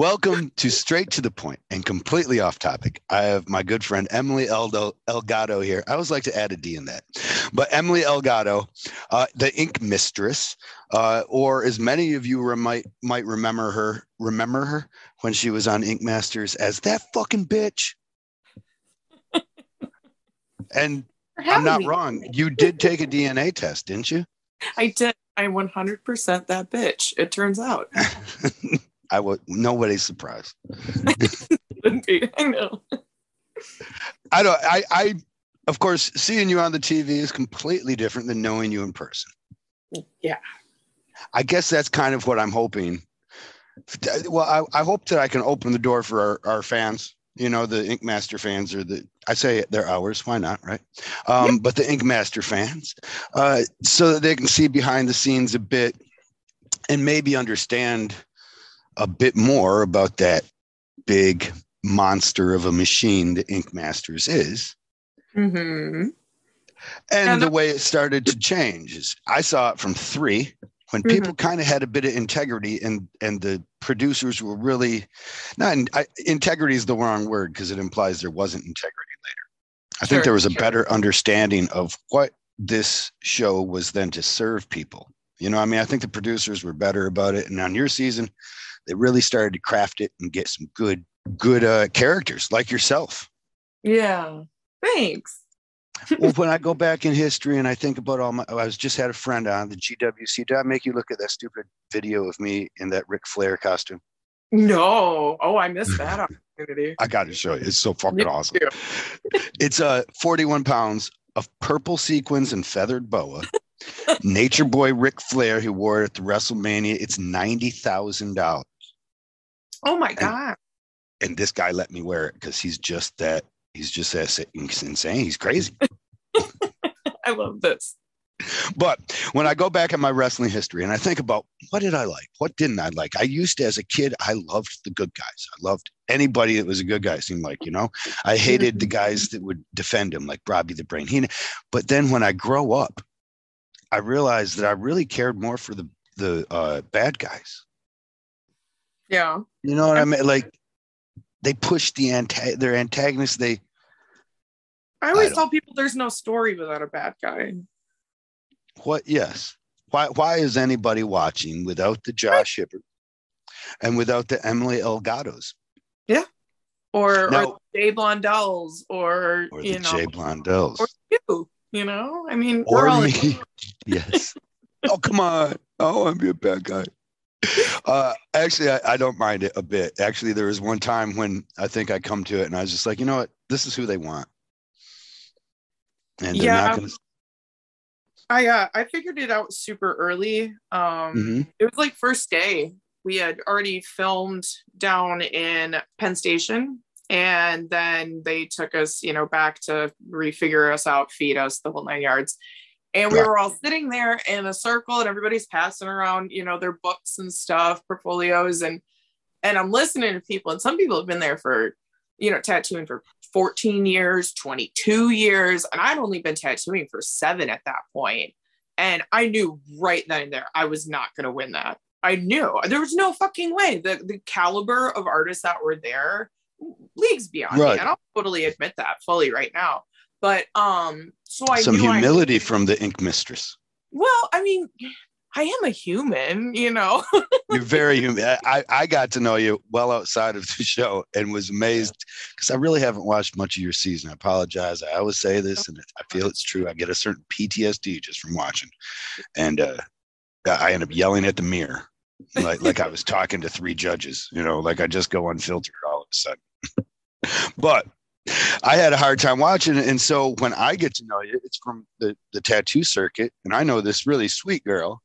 Welcome to Straight to the Point and completely off topic. I have my good friend Emily Eldo, Elgato here. I always like to add a D in that. But Emily Elgato, uh, the ink mistress, uh, or as many of you might might remember her, remember her when she was on Ink Masters as that fucking bitch. and I'm not wrong. You did take a DNA test, didn't you? I did. I 100% that bitch. It turns out. I would. Nobody's surprised. Wouldn't be. I know. I don't. I. I. Of course, seeing you on the TV is completely different than knowing you in person. Yeah. I guess that's kind of what I'm hoping. Well, I, I hope that I can open the door for our, our fans. You know, the Ink Master fans are the I say they're ours. Why not, right? Um. But the Ink Master fans, uh, so that they can see behind the scenes a bit and maybe understand a bit more about that big monster of a machine that Ink Masters is. Mm-hmm. And, and the way it started to change is I saw it from three when mm-hmm. people kind of had a bit of integrity and and the producers were really not in, I, integrity is the wrong word because it implies there wasn't integrity later. I sure, think there was a sure. better understanding of what this show was then to serve people. You know, I mean, I think the producers were better about it. And on your season, they really started to craft it and get some good good uh, characters like yourself. Yeah, thanks. well, when I go back in history and I think about all my, I was just had a friend on the GWC. Did I make you look at that stupid video of me in that Ric Flair costume? No. Oh, I missed that opportunity. I got to show you. It's so fucking awesome. it's uh 41 pounds of purple sequins and feathered boa. Nature Boy Ric Flair, who wore it at the WrestleMania. It's ninety thousand dollars. Oh my god! And, and this guy let me wear it because he's just that. He's just that insane. He's crazy. I love this. But when I go back in my wrestling history and I think about what did I like, what didn't I like, I used to, as a kid, I loved the good guys. I loved anybody that was a good guy. Seemed like you know, I hated the guys that would defend him, like Bobby the Brain. He, but then when I grow up, I realized that I really cared more for the the uh, bad guys. Yeah. You know what I mean? Like they push the anta- their antagonists. They. I always I tell people there's no story without a bad guy. What? Yes. Why? Why is anybody watching without the Josh Hibbard and without the Emily Elgatos? Yeah. Or, now, or Jay Blondells, or, or you know, Jay Blondells, or you. You know, I mean, or me. yes. oh come on! Oh, I'm a bad guy. Uh, actually, I, I, don't mind it a bit. Actually, there was one time when I think I come to it and I was just like, you know what? This is who they want. And yeah. Gonna... I uh, I figured it out super early. Um, mm-hmm. It was like first day. We had already filmed down in Penn Station, and then they took us, you know, back to refigure us out, feed us the whole nine yards. And we were all sitting there in a circle and everybody's passing around, you know, their books and stuff, portfolios. And and I'm listening to people, and some people have been there for, you know, tattooing for 14 years, 22 years. And I'd only been tattooing for seven at that point. And I knew right then and there I was not gonna win that. I knew there was no fucking way. The the caliber of artists that were there leagues beyond right. me. And I'll totally admit that fully right now. But um, so I some humility I, from the ink mistress. Well, I mean, I am a human, you know. You're very human. I, I got to know you well outside of the show and was amazed because I really haven't watched much of your season. I apologize. I always say this and I feel it's true. I get a certain PTSD just from watching. And uh, I end up yelling at the mirror like like I was talking to three judges, you know, like I just go unfiltered all of a sudden. but I had a hard time watching it. And so when I get to know you, it's from the, the tattoo circuit. And I know this really sweet girl,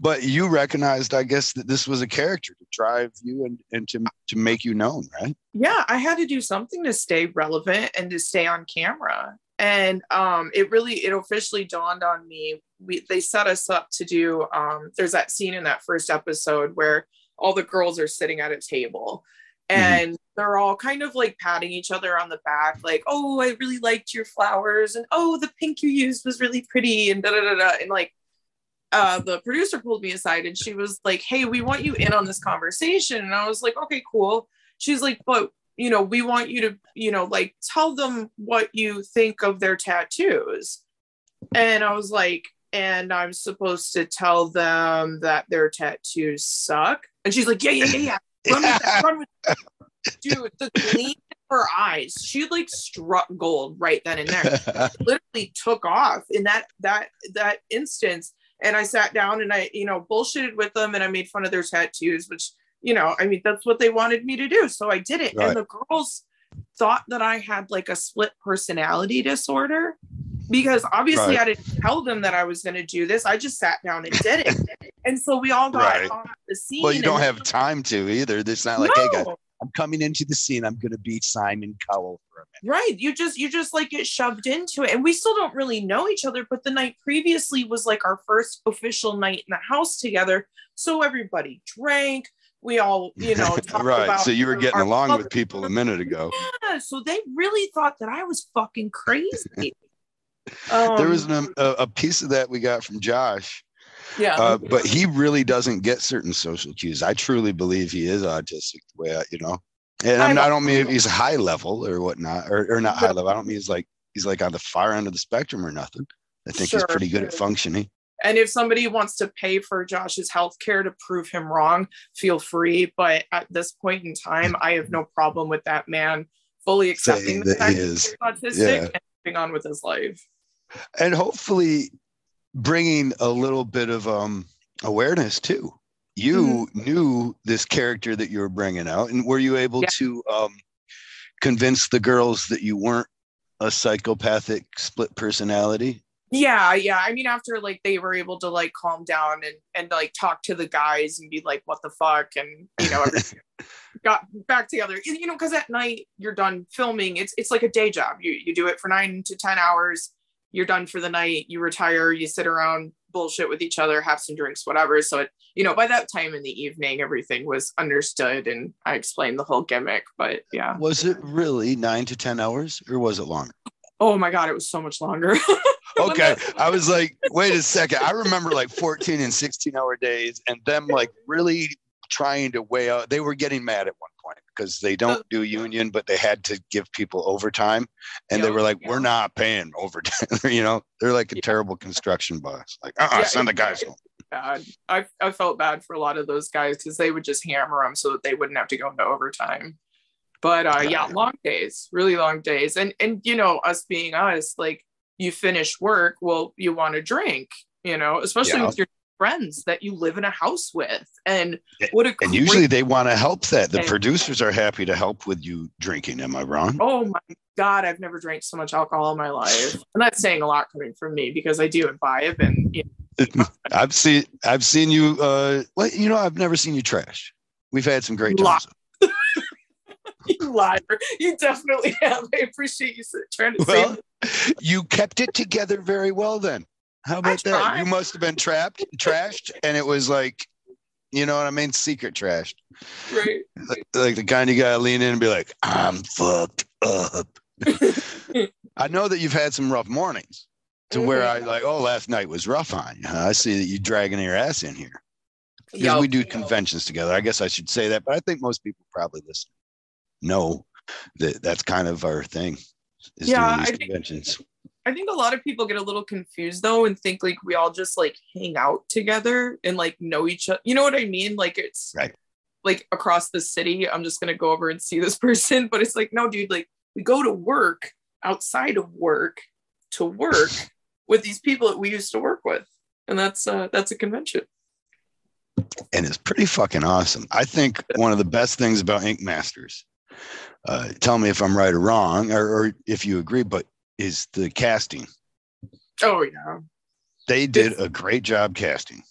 but you recognized, I guess, that this was a character to drive you and, and to, to make you known, right? Yeah, I had to do something to stay relevant and to stay on camera. And um, it really, it officially dawned on me. We they set us up to do. Um, there's that scene in that first episode where all the girls are sitting at a table. And mm-hmm. they're all kind of like patting each other on the back like oh i really liked your flowers and oh the pink you used was really pretty and da da da da and like uh, the producer pulled me aside and she was like, Hey, we want you in on this conversation. And I was like, Okay, cool. She's like, But, you know, we want you to, you know, like tell them what you think of their tattoos. And I was like, And I'm supposed to tell them that their tattoos suck. And she's like, Yeah, yeah, yeah, yeah. Run with that, run with that. Dude, the gleam in her eyes she like struck gold right then and there literally took off in that that that instance and i sat down and i you know bullshitted with them and i made fun of their tattoos which you know i mean that's what they wanted me to do so i did it right. and the girls thought that i had like a split personality disorder because obviously right. I didn't tell them that I was going to do this. I just sat down and did it. and so we all got right. on the scene. Well, you don't have time to either. It's not like, no. hey guys, I'm coming into the scene. I'm going to be Simon Cowell for a minute. Right. You just you just like get shoved into it, and we still don't really know each other. But the night previously was like our first official night in the house together, so everybody drank. We all, you know, talked about right. so you were getting along with people a minute ago. Yeah. So they really thought that I was fucking crazy. Um, there was an, a, a piece of that we got from Josh yeah. Uh, but he really doesn't get certain social cues. I truly believe he is autistic the way I, you know. And I, I don't mean he's high level or whatnot, or, or not high level. I don't mean he's like he's like on the far end of the spectrum or nothing. I think sure, he's pretty good at functioning. And if somebody wants to pay for Josh's health care to prove him wrong, feel free. But at this point in time, I have no problem with that man fully accepting the fact that he is autistic yeah. and moving on with his life. And hopefully bringing a little bit of um, awareness too. You mm-hmm. knew this character that you were bringing out, and were you able yeah. to um, convince the girls that you weren't a psychopathic split personality? Yeah, yeah. I mean, after like they were able to like calm down and and like talk to the guys and be like, "What the fuck," and you know, got back together. You know, because at night you're done filming. It's it's like a day job. You you do it for nine to ten hours you're done for the night, you retire, you sit around, bullshit with each other, have some drinks, whatever. So it, you know, by that time in the evening, everything was understood and I explained the whole gimmick. But yeah. Was it really nine to 10 hours or was it longer? Oh my God, it was so much longer. okay. I was like, wait a second. I remember like 14 and 16 hour days and them like really trying to weigh out. They were getting mad at one point because they don't do union, but they had to give people overtime. And they were like, we're not paying overtime. you know, they're like a terrible construction boss. Like, uh uh send the guys home. Bad. I, I felt bad for a lot of those guys because they would just hammer them so that they wouldn't have to go into overtime. But uh, yeah, long days, really long days. And, and, you know, us being us, like you finish work, well, you want to drink, you know, especially with your friends that you live in a house with and what a and usually they want to help that. The producers are happy to help with you drinking am i wrong? Oh my god i've never drank so much alcohol in my life. And that's saying a lot coming from me because i do imbibe and you know, i've seen i've seen you uh well, you know i've never seen you trash. We've had some great times. you liar. You definitely have. I appreciate you trying to well, say you kept it together very well then how about that? You must have been trapped, trashed, and it was like, you know what I mean? Secret trashed. Right. Like, like the kind you gotta lean in and be like, I'm fucked up. I know that you've had some rough mornings to mm-hmm. where I like, oh, last night was rough on you. I see that you dragging your ass in here. Because we do conventions together. I guess I should say that, but I think most people probably listen know that that's kind of our thing. Is yeah, I conventions. Think, I think a lot of people get a little confused though and think like we all just like hang out together and like know each other. You know what I mean? Like it's right. like across the city. I'm just gonna go over and see this person, but it's like no, dude. Like we go to work outside of work to work with these people that we used to work with, and that's uh that's a convention. And it's pretty fucking awesome. I think one of the best things about Ink Masters. Uh, tell me if I'm right or wrong, or, or if you agree, but is the casting. Oh yeah. They did it's, a great job casting.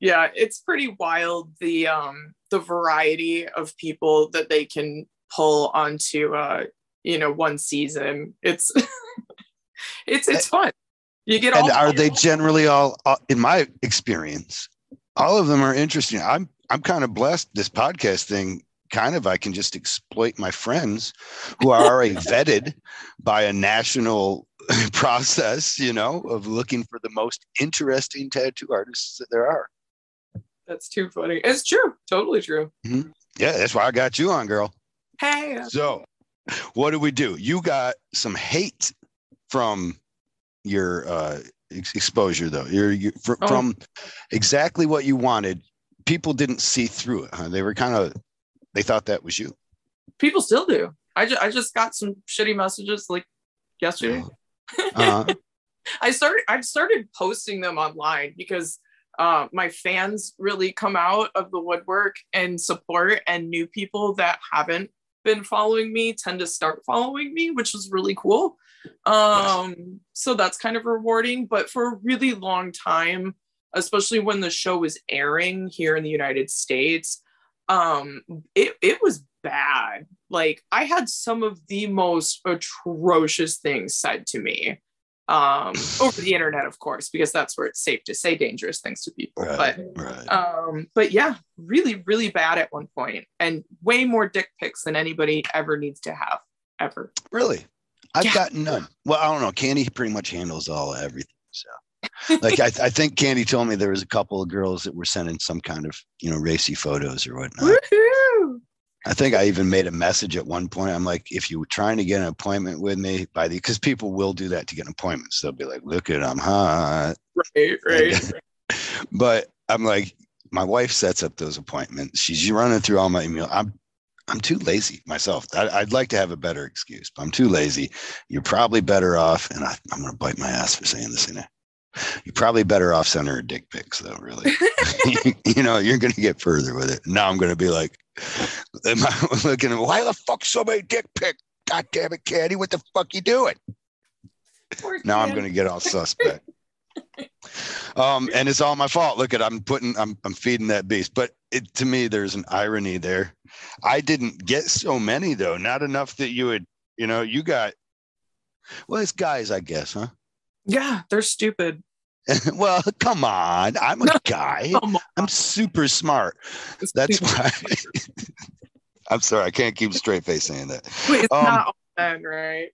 Yeah, it's pretty wild the um the variety of people that they can pull onto uh you know one season. It's it's it's fun. You get and are they generally all uh, in my experience all of them are interesting. I'm I'm kind of blessed this podcast thing kind of I can just exploit my friends who are already vetted by a national process, you know, of looking for the most interesting tattoo artists that there are. That's too funny. It's true. Totally true. Mm-hmm. Yeah, that's why I got you on, girl. Hey. So, what do we do? You got some hate from your uh, ex- exposure, though. You're, you fr- oh. from exactly what you wanted. People didn't see through it. Huh? They were kind of, they thought that was you. People still do. I, ju- I just got some shitty messages like yesterday. Uh-huh. I started I've started posting them online because uh, my fans really come out of the woodwork and support, and new people that haven't been following me tend to start following me, which is really cool. Um, so that's kind of rewarding. But for a really long time, especially when the show was airing here in the United States, um, it it was bad. Like I had some of the most atrocious things said to me um, over the internet, of course, because that's where it's safe to say dangerous things to people. Right, but, right. Um, but yeah, really, really bad at one point, and way more dick pics than anybody ever needs to have ever. Really, I've yeah. gotten none. Well, I don't know. Candy pretty much handles all everything. So, like, I, I, think Candy told me there was a couple of girls that were sending some kind of you know racy photos or whatnot. Woo-hoo! I think I even made a message at one point. I'm like, if you were trying to get an appointment with me by the, because people will do that to get appointments. They'll be like, look at, I'm hot. Right, right. but I'm like, my wife sets up those appointments. She's running through all my email. I'm, I'm too lazy myself. I, would like to have a better excuse, but I'm too lazy. You're probably better off, and I, am going to bite my ass for saying this. You you're probably better off sending her dick pics, though. Really, you know, you're going to get further with it. Now I'm going to be like, Am I looking at why the fuck so many dick pics? God damn it, Candy, what the fuck you doing? Poor now I'm gonna get all suspect. um, and it's all my fault. Look at I'm putting I'm I'm feeding that beast. But it to me, there's an irony there. I didn't get so many though, not enough that you would, you know, you got well, it's guys, I guess, huh? Yeah, they're stupid. well, come on. I'm a guy. I'm super smart. That's why. I'm sorry. I can't keep straight face saying that. Wait, it's um, not men, right?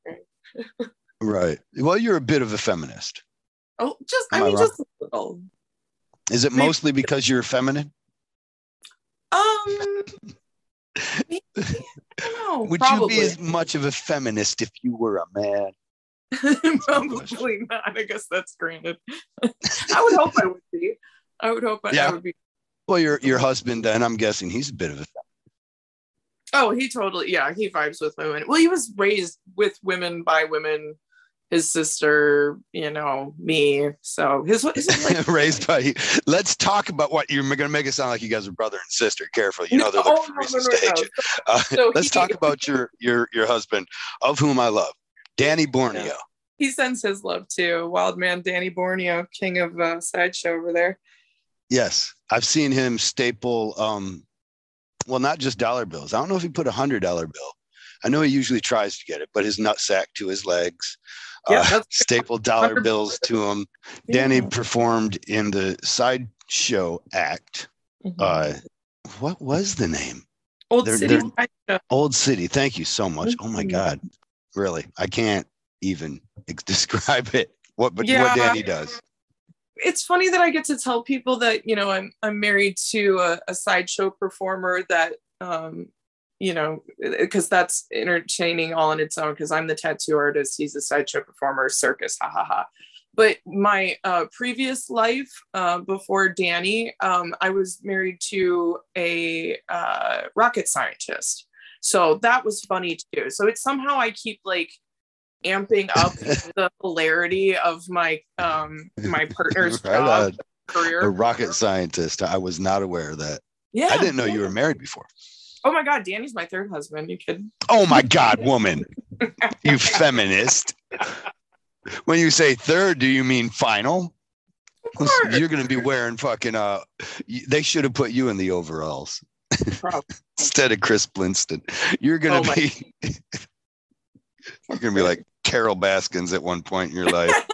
right. Well, you're a bit of a feminist. Oh, just Am I mean, I just a little. Is it Maybe. mostly because you're feminine? Um. know, Would probably. you be as much of a feminist if you were a man? Probably not. I guess that's granted. I would hope I would be. I would hope I, yeah. I would be. Well, your your husband, and I'm guessing he's a bit of a. Oh, he totally yeah. He vibes with women. Well, he was raised with women by women. His sister, you know, me. So his, his like, raised by. Let's talk about what you're going to make it sound like you guys are brother and sister. Careful, you know they're looking oh, for no, no, no, to. Uh, so let's he, talk about your your your husband, of whom I love. Danny Borneo. Yeah. He sends his love to Wild Man Danny Borneo, king of uh, sideshow over there. Yes, I've seen him staple. Um, well, not just dollar bills. I don't know if he put a hundred dollar bill. I know he usually tries to get it, but his nutsack to his legs. Yeah, uh, staple dollar bills to him. Yeah. Danny performed in the sideshow act. Mm-hmm. Uh, what was the name? Old they're, City. They're, Old City. Thank you so much. Oh my mm-hmm. God really. I can't even describe it. What but yeah. what Danny does. It's funny that I get to tell people that you know I'm I'm married to a, a sideshow performer that um you know because that's entertaining all on its own because I'm the tattoo artist he's a sideshow performer circus ha ha ha but my uh, previous life uh, before Danny, um, I was married to a uh, rocket scientist. So that was funny too. So it's somehow I keep like amping up the hilarity of my um my partner's right job, career. A rocket scientist. I was not aware of that. Yeah. I didn't know you were married before. Oh my god, Danny's my third husband. You kidding? Oh my god, woman. you feminist. When you say third, do you mean final? You're gonna be wearing fucking uh they should have put you in the overalls. Instead of Chris Blinston, you're gonna oh be you're gonna be like Carol Baskins at one point in your life.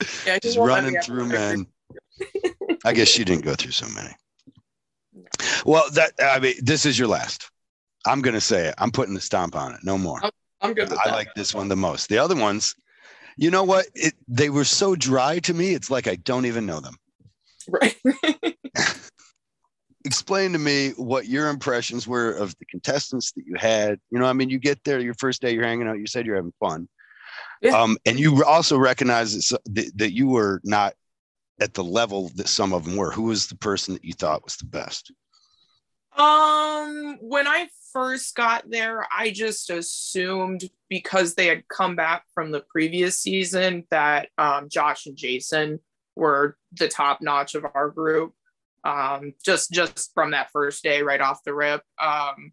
yeah, just running through men. I guess you didn't go through so many. Well, that I mean, this is your last. I'm gonna say it. I'm putting the stomp on it. No more. I'm, I'm good. I that. like this one the most. The other ones, You know what? It, they were so dry to me. It's like I don't even know them. Right. Explain to me what your impressions were of the contestants that you had. You know, I mean, you get there your first day, you're hanging out. You said you're having fun, yeah. um, and you also recognize that, that you were not at the level that some of them were. Who was the person that you thought was the best? Um, when I first got there, I just assumed because they had come back from the previous season that um, Josh and Jason were the top notch of our group. Um, just just from that first day, right off the rip. Um,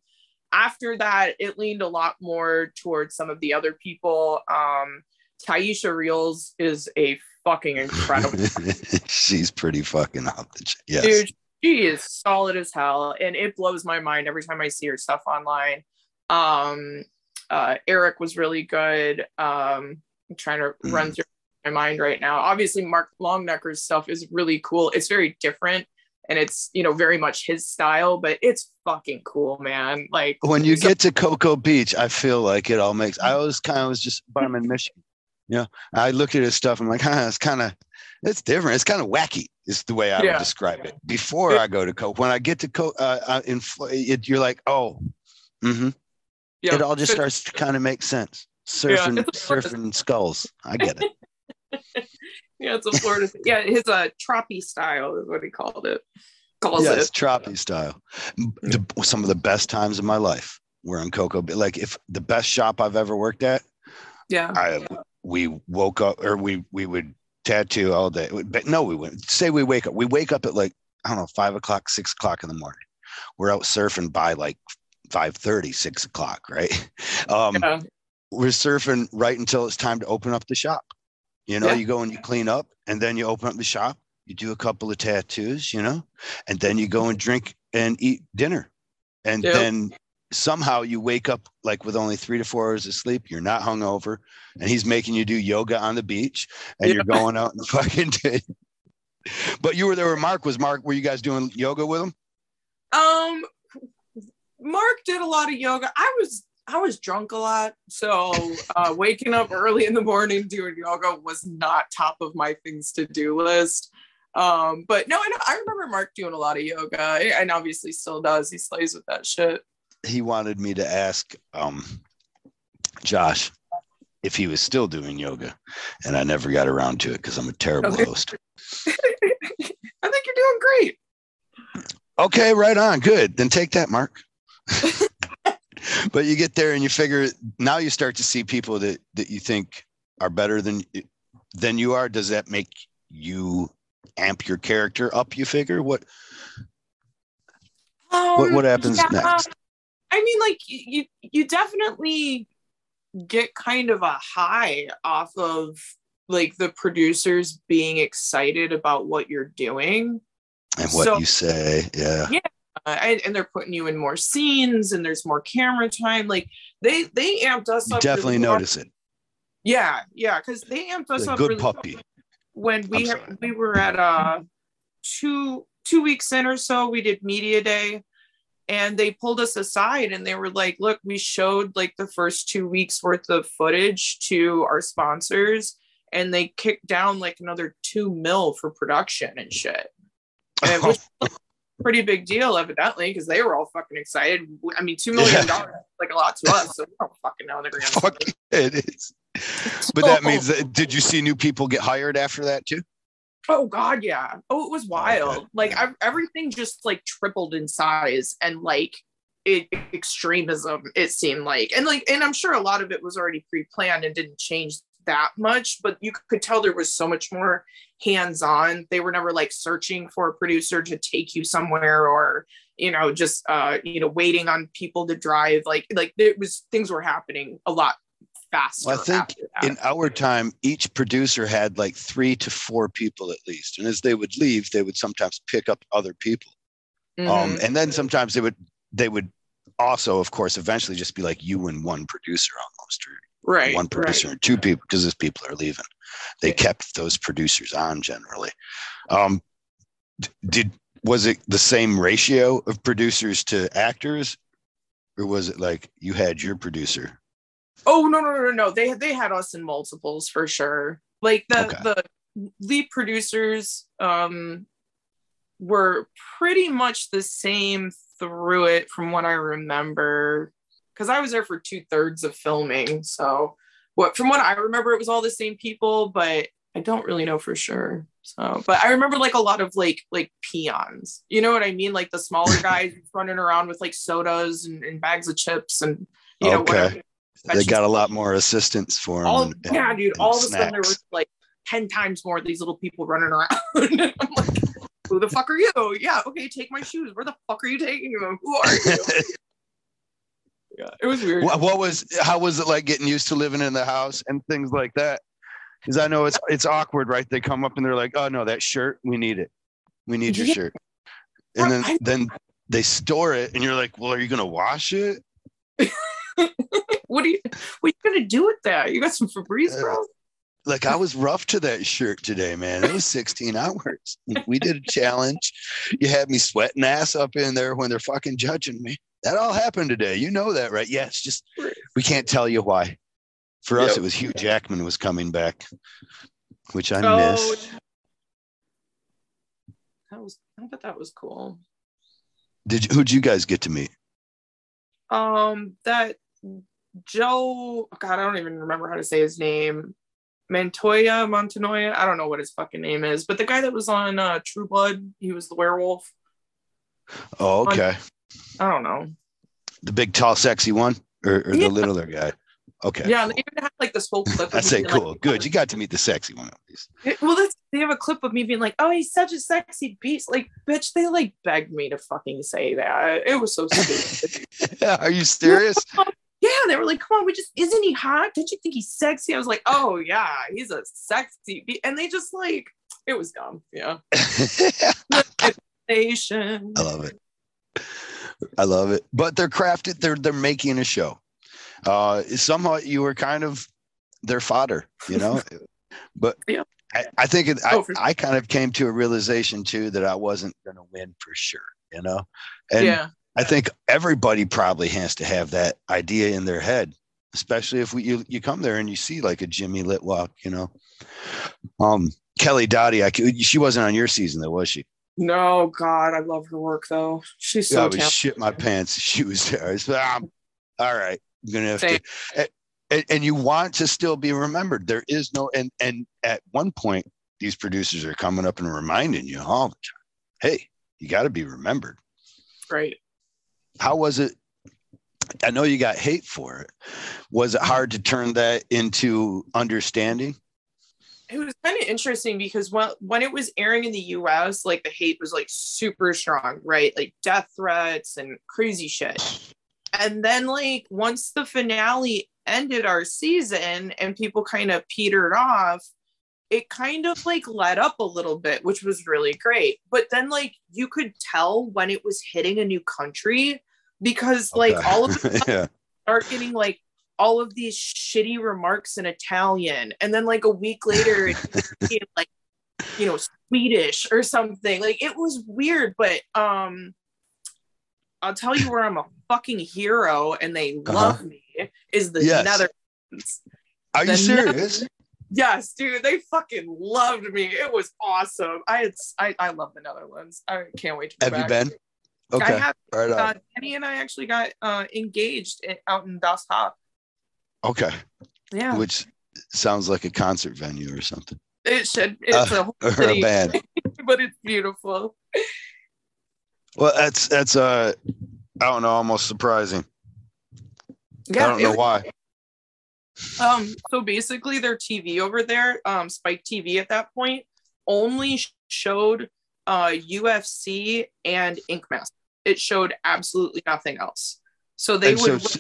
after that, it leaned a lot more towards some of the other people. Um, Taisha Reels is a fucking incredible. She's pretty fucking off the yes. Dude, she is solid as hell, and it blows my mind every time I see her stuff online. Um, uh, Eric was really good. Um, I'm trying to mm. run through my mind right now. Obviously, Mark Longenecker's stuff is really cool. It's very different and it's you know very much his style but it's fucking cool man. Like when you so- get to cocoa beach i feel like it all makes i was kind of was just but i'm in michigan you know? I look at his stuff i'm like huh, it's kind of it's different it's kind of wacky is the way i yeah. would describe it. Before i go to coke when i get to coke uh, uh, in it, you're like oh mm-hmm. Yeah. it all just starts to kind of make sense. Surfing yeah, surfing skulls. I get it yeah, it's a Florida. Yeah, his uh troppy style is what he called it. Calls yes, it. troppy style. The, some of the best times of my life were in Cocoa. Like if the best shop I've ever worked at. Yeah. I we woke up or we we would tattoo all day. But no, we wouldn't say we wake up. We wake up at like I don't know five o'clock, six o'clock in the morning. We're out surfing by like 5 6 o'clock, right? Um, yeah. We're surfing right until it's time to open up the shop. You know, yeah. you go and you clean up and then you open up the shop, you do a couple of tattoos, you know, and then you go and drink and eat dinner. And yep. then somehow you wake up like with only three to four hours of sleep. You're not hungover, and he's making you do yoga on the beach, and yep. you're going out and fucking. Day. but you were there. With Mark was Mark. Were you guys doing yoga with him? Um, Mark did a lot of yoga. I was I was drunk a lot. So uh, waking up early in the morning doing yoga was not top of my things to do list. Um, but no, I, know, I remember Mark doing a lot of yoga and obviously still does. He slays with that shit. He wanted me to ask um, Josh if he was still doing yoga. And I never got around to it because I'm a terrible okay. host. I think you're doing great. Okay, right on. Good. Then take that, Mark. but you get there and you figure now you start to see people that that you think are better than than you are. Does that make you amp your character up? You figure what um, what what happens yeah, next? I mean, like you you definitely get kind of a high off of like the producers being excited about what you're doing and what so, you say yeah yeah and, and, they're putting you in more scenes and there's more camera time. Like they they amped us up definitely really notice it. Yeah yeah because they amped us a up good really puppy. when we we were at uh two two weeks in or so we did media day. And they pulled us aside and they were like look we showed like the first two weeks worth of footage to our sponsors and they kicked down like another two mil for production and shit. And it was pretty big deal, evidently, because they were all fucking excited. I mean, two million dollars yeah. like a lot to us, so we don't fucking know they're gonna. Fuck it is. But that means that did you see new people get hired after that too? Oh God, yeah. Oh, it was wild. Okay. Like I, everything just like tripled in size and like it, extremism. It seemed like, and like, and I'm sure a lot of it was already pre-planned and didn't change that much, but you could tell there was so much more hands on. They were never like searching for a producer to take you somewhere or, you know, just, uh, you know, waiting on people to drive. Like, like it was things were happening a lot faster. Well, I think in our time, each producer had like three to four people at least. And as they would leave, they would sometimes pick up other people. Um, mm-hmm. Um, and then sometimes they would, they would also, of course, eventually just be like you and one producer almost, or right one producer right. and two people because those people are leaving they yeah. kept those producers on generally um did was it the same ratio of producers to actors or was it like you had your producer Oh no no no no! They they had us in multiples for sure. Like the okay. the lead producers um were pretty much the same through it from what I remember. Because I was there for two thirds of filming, so what from what I remember, it was all the same people, but I don't really know for sure. So, but I remember like a lot of like like peons. You know what I mean? Like the smaller guys running around with like sodas and, and bags of chips and you know okay. whatever. They got a lot more assistance for them. All, and, yeah, dude. all of a sudden there was like ten times more of these little people running around. I'm like, who the fuck are you? Yeah, okay, take my shoes. Where the fuck are you taking them? Who are you? yeah, it was weird. What, what was? How was it like getting used to living in the house and things like that? Because I know it's it's awkward, right? They come up and they're like, "Oh no, that shirt, we need it. We need your yeah. shirt." And then then they store it, and you're like, "Well, are you gonna wash it?" what are you what are you gonna do with that? You got some Febreze, bro? Uh, like I was rough to that shirt today, man. It was 16 hours. We did a challenge. You had me sweating ass up in there when they're fucking judging me. That all happened today. You know that, right? Yes, yeah, just we can't tell you why. For yep. us, it was Hugh Jackman was coming back, which I oh, missed. That was I thought that was cool. Did you, who'd you guys get to meet? Um, that Joe. God, I don't even remember how to say his name. Montoya, Montanoia. I don't know what his fucking name is, but the guy that was on uh, True Blood, he was the werewolf. Oh, okay. I don't know. The big, tall, sexy one, or, or yeah. the littler guy. Okay. Yeah, they even have like this whole clip. I say cool, like, good. You got to meet the sexy one at least. Well, that's, they have a clip of me being like, "Oh, he's such a sexy beast." Like, bitch, they like begged me to fucking say that. It was so stupid. Are you serious? yeah, they were like, "Come on, we just isn't he hot? Don't you think he's sexy?" I was like, "Oh yeah, he's a sexy," be-. and they just like it was dumb. Yeah. I love it. I love it. But they're crafted. They're they're making a show. Uh, somehow you were kind of their fodder, you know. but yeah. I, I think it, oh, I, I kind of came to a realization too that I wasn't going to win for sure, you know. And yeah. I think everybody probably has to have that idea in their head, especially if we, you you come there and you see like a Jime Litwalk, you know. Um, Kelly Doty, I she wasn't on your season though, was she? No, God, I love her work though. She's so. Yeah, I was shit my pants. She was there. I was, um, all right, I'm gonna have Same. to. And, and you want to still be remembered. There is no and and at one point these producers are coming up and reminding you all the time, hey, you got to be remembered. Right how was it? I know you got hate for it. Was it hard to turn that into understanding? It was kind of interesting because when, when it was airing in the US, like the hate was like super strong, right? Like death threats and crazy shit. And then, like, once the finale ended our season and people kind of petered off, it kind of like let up a little bit, which was really great. But then, like, you could tell when it was hitting a new country because, like, okay. all of yeah. start getting like all of these shitty remarks in Italian, and then like a week later, like you know Swedish or something. Like it was weird, but um, I'll tell you where I'm a fucking hero, and they uh-huh. love me is the yes. Netherlands. Are the you serious? Yes, dude, they fucking loved me. It was awesome. I had I, I love the Netherlands. I can't wait to Have back. you been? Okay. I have. Right. Uh, Kenny and I actually got uh, engaged in, out in Das Hop. Okay. Yeah. Which sounds like a concert venue or something. It should. It's uh, a, or a band. but it's beautiful. Well, that's that's uh, I don't know, almost surprising. Yeah, I don't know why. Um, so basically their TV over there, um, Spike TV at that point, only showed uh UFC and Ink Master. It showed absolutely nothing else. So they and would so,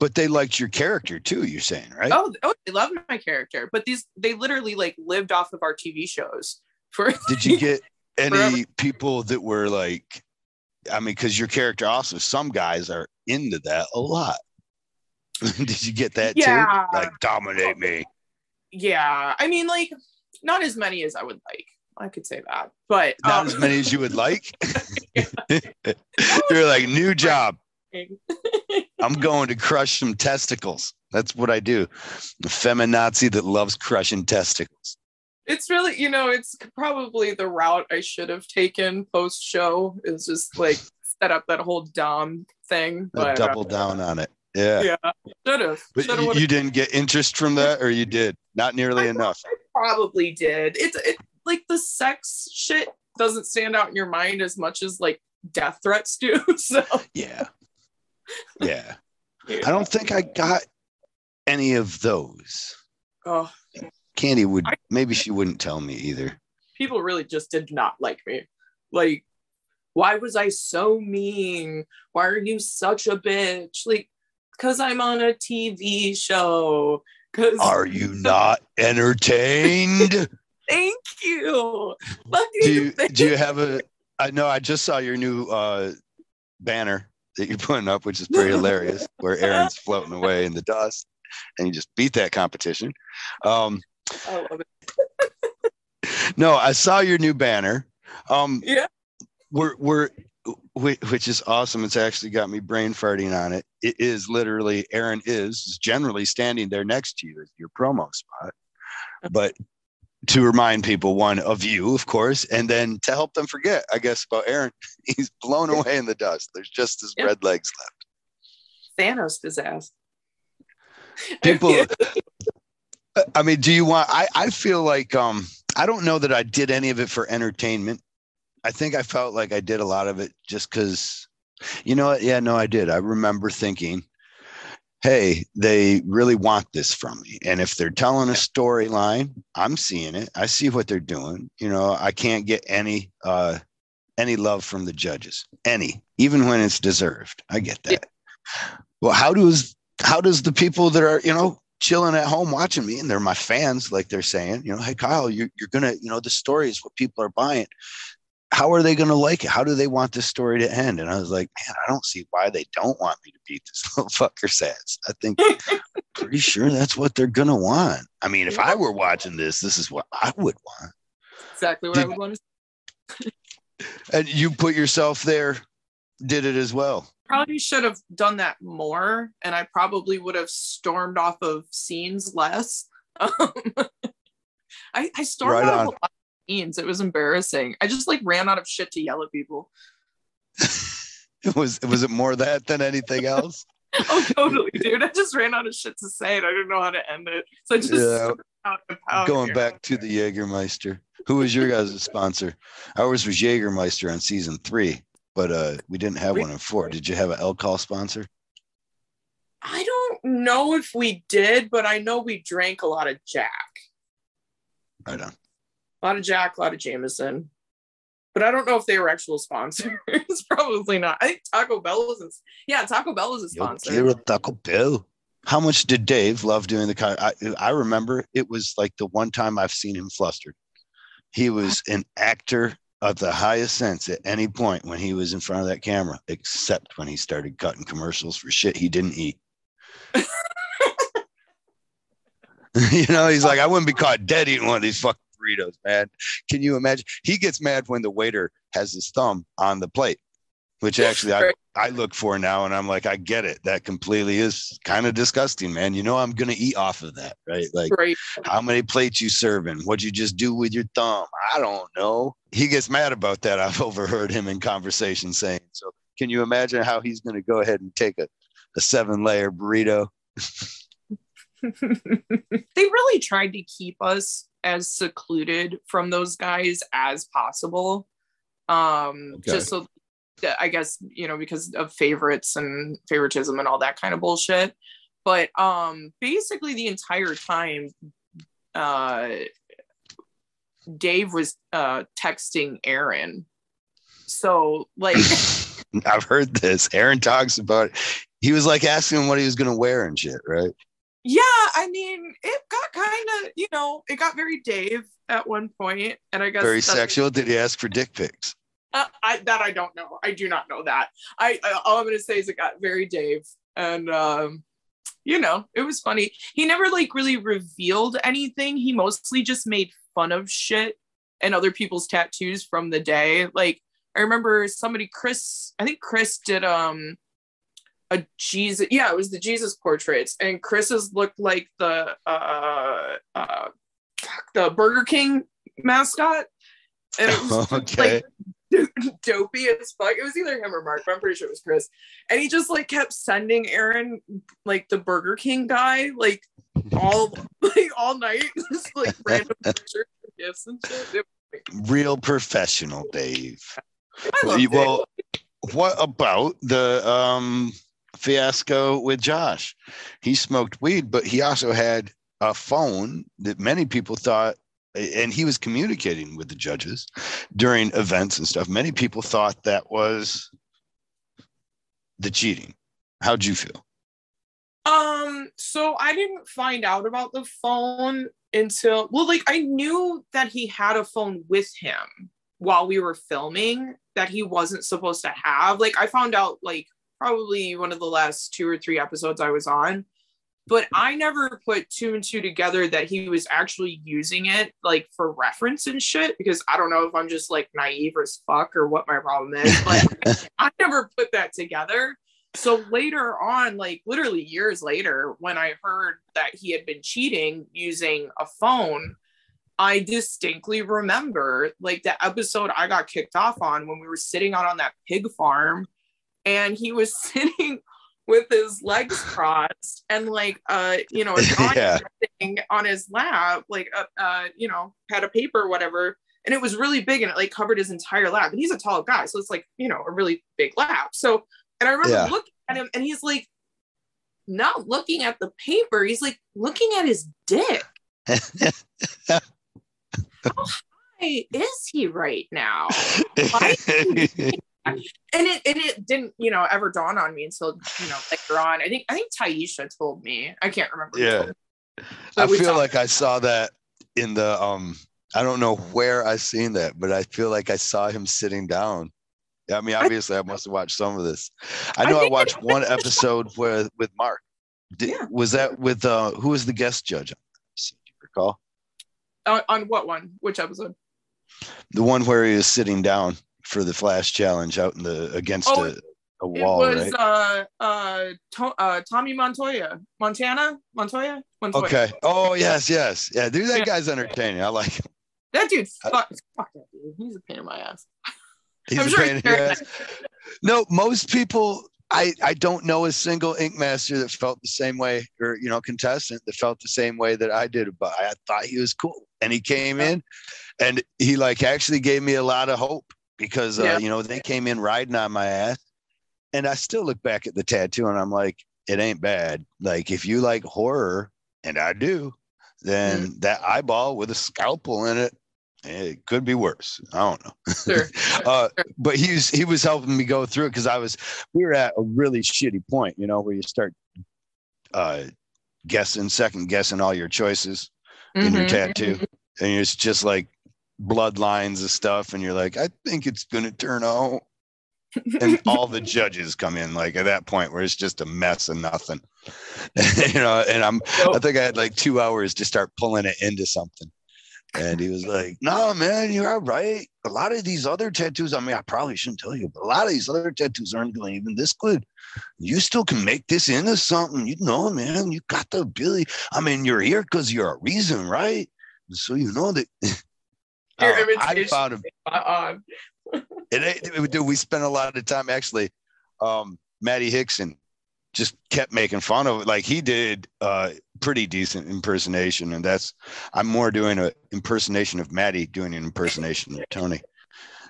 but they liked your character too, you're saying, right? Oh, oh, they loved my character. But these they literally like lived off of our TV shows for Did you get any forever. people that were like I mean, because your character also, some guys are into that a lot. Did you get that yeah. too? Like dominate me. Yeah. I mean, like, not as many as I would like. I could say that. But not um, as many as you would like. You're like, new job. I'm going to crush some testicles. That's what I do. A feminazi that loves crushing testicles. It's really, you know, it's probably the route I should have taken post show is just like set up that whole Dom thing. But, double uh, down on it. Yeah. Yeah. Should have. But you, you, didn't get interest from that, or you did? Not nearly I enough. I probably did. It's it, like the sex shit doesn't stand out in your mind as much as like death threats do. So yeah. Yeah. yeah. I don't think I got any of those. Oh. Candy would maybe she wouldn't tell me either. People really just did not like me. Like, why was I so mean? Why are you such a bitch? Like, because I'm on a TV show. Cause are you not entertained? Thank you. Do you, do you have a? I know I just saw your new uh, banner that you're putting up, which is pretty hilarious, where Aaron's floating away in the dust, and you just beat that competition. Um, I love it. no, I saw your new banner. Um, yeah, we're we're which is awesome. It's actually got me brain farting on it. It is literally Aaron is generally standing there next to you as your promo spot, but to remind people one of you, of course, and then to help them forget, I guess, about Aaron. He's blown away in the dust. There's just his red legs left. Thanos disaster. People I mean, do you want I, I feel like um I don't know that I did any of it for entertainment. I think I felt like I did a lot of it just because you know what? Yeah, no, I did. I remember thinking, hey, they really want this from me. And if they're telling a storyline, I'm seeing it. I see what they're doing. You know, I can't get any uh any love from the judges. Any, even when it's deserved. I get that. Yeah. Well, how does how does the people that are, you know, chilling at home watching me and they're my fans, like they're saying, you know, hey Kyle, you're, you're gonna, you know, the story is what people are buying how are they going to like it? How do they want this story to end? And I was like, man, I don't see why they don't want me to beat this little fucker's ass. I think pretty sure that's what they're going to want. I mean, if I were watching this, this is what I would want. Exactly what did, I would want to And you put yourself there, did it as well. Probably should have done that more. And I probably would have stormed off of scenes less. Um, I, I stormed right off a lot it was embarrassing. I just like ran out of shit to yell at people. it was was it more that than anything else? oh, totally, dude. I just ran out of shit to say and I didn't know how to end it. So I just yeah. going back to the Jägermeister. Who was your guys' sponsor? Ours was Jägermeister on season three, but uh we didn't have we, one in four. Did you have an alcohol sponsor? I don't know if we did, but I know we drank a lot of Jack. Right on. A lot of Jack, a lot of Jameson. But I don't know if they were actual sponsors. Probably not. I think Taco Bell was. A, yeah, Taco Bell was a sponsor. Yo Taco Bell. How much did Dave love doing the? I, I remember it was like the one time I've seen him flustered. He was an actor of the highest sense at any point when he was in front of that camera, except when he started cutting commercials for shit he didn't eat. you know, he's like, I wouldn't be caught dead eating one of these fucking burritos, man. Can you imagine? He gets mad when the waiter has his thumb on the plate, which actually I, I look for now. And I'm like, I get it. That completely is kind of disgusting, man. You know, I'm going to eat off of that, right? Like, right. how many plates you serving? What'd you just do with your thumb? I don't know. He gets mad about that. I've overheard him in conversation saying, so can you imagine how he's going to go ahead and take a, a seven layer burrito? they really tried to keep us as secluded from those guys as possible. Um, okay. just so I guess, you know, because of favorites and favoritism and all that kind of bullshit. But um basically the entire time uh Dave was uh texting Aaron. So like I've heard this. Aaron talks about he was like asking him what he was gonna wear and shit, right? Yeah i mean it got kind of you know it got very dave at one point and i guess very sexual? Did he ask for dick pics? Uh, I, that i don't know. I do not know that. I, I all i'm gonna say is it got very dave and um you know it was funny. He never like really revealed anything. He mostly just made fun of shit and other people's tattoos from the day. Like i remember somebody chris i think chris did um a Jesus. Yeah, it was the Jesus portraits, and Chris's looked like the uh, uh, the Burger King mascot. And it was okay. like dopey as fuck. It was either him or Mark, but I'm pretty sure it was Chris. And he just like kept sending Aaron like the Burger King guy like all like all night, just like random pictures gifts and shit. Real professional, Dave. well, what about the um fiasco with Josh? He smoked weed, but he also had a phone that many people thought and he was communicating with the judges during events and stuff. Many people thought that was the cheating. How'd you feel? Um, so I didn't find out about the phone until well, like I knew that he had a phone with him while we were filming that he wasn't supposed to have. Like I found out like probably one of the last two or three episodes I was on but I never put two and two together that he was actually using it like for reference and shit because I don't know if I'm just like naive as fuck or what my problem is, but I never put that together. So later on, like literally years later, when I heard that he had been cheating using a phone, I distinctly remember like the episode I got kicked off on when we were sitting out on that pig farm and he was sitting with his legs crossed and like uh you know yeah. on his lap like uh, uh you know had a paper or whatever and it was really big and it like covered his entire lap and he's a tall guy so it's like you know a really big lap so and i remember yeah. looking at him and he's like not looking at the paper he's like looking at his dick how high is he right now and it and it didn't you know ever dawn on me until you know later on. I think I think Taisha told me. I can't remember. Yeah, I feel like I saw that in the um. I don't know where I seen that, but I feel like I saw him sitting down. I mean, obviously, I, I must have watched some of this. I know I, I watched one episode with with Mark. Did, yeah. Was that with uh who was the guest judge? Do you recall? Uh, on what one? Which episode? The one where he was sitting down for the flash challenge out in the against oh, a, a wall. It was right? uh, uh, to, uh, Tommy Montoya, Montana, Montoya? Montoya. Okay. Oh yes, yes, yeah. Dude, that yeah. guy's entertaining. I like him. That dude, fuck, fuck that dude. He's a pain in my ass. He's I'm a sure pain in your ass. No, most people. I, I don't know a single ink master that felt the same way or you know contestant that felt the same way that I did but I thought he was cool and he came in and he like actually gave me a lot of hope because uh, yeah. you know they came in riding on my ass, and I still look back at the tattoo and I'm like, it ain't bad. Like if you like horror, and I do, then mm. that eyeball with a scalpel in it, it could be worse. I don't know. Sure. uh, but he was he was helping me go through it because I was we were at a really shitty point, you know, where you start uh, guessing, second guessing all your choices mm-hmm. in your mm-hmm. tattoo, mm-hmm. and it's just like bloodlines of stuff and you're like i think it's going to turn out. And all the judges come in like at that point where it's just a mess of nothing. You know and i'm i think i had like two hours to start pulling it into something. And he was like no man you're all right. A lot of these other tattoos i mean i probably shouldn't tell you but a lot of these other tattoos aren't going even this good. You still can make this into something. You know man you got the ability i mean you're here because you're a reason right? So you know that your oh, I found him. On. it, it, we spent a lot of time actually. Um, Maddie Hickson just kept making fun of it. Like he did uh pretty decent impersonation, and that's I'm more doing an impersonation of Maddie doing an impersonation of Tony.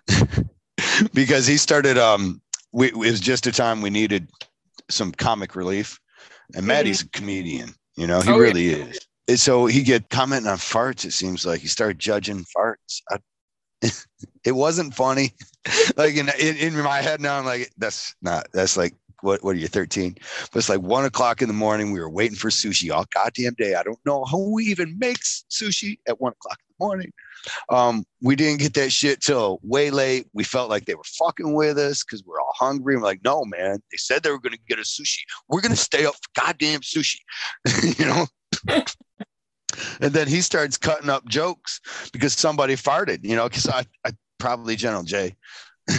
because he started um we, it was just a time we needed some comic relief. And Maddie's mm-hmm. a comedian, you know, he oh, really yeah. is so he get commenting on farts. It seems like he started judging farts. I, it wasn't funny. like in, in, in my head now, I'm like, that's not. That's like what? What are you 13? But it's like one o'clock in the morning. We were waiting for sushi all goddamn day. I don't know we even makes sushi at one o'clock in the morning. Um, we didn't get that shit till way late. We felt like they were fucking with us because we're all hungry. I'm like, no, man. They said they were going to get us sushi. We're going to stay up for goddamn sushi. you know. And then he starts cutting up jokes because somebody farted, you know, because I, I probably General J.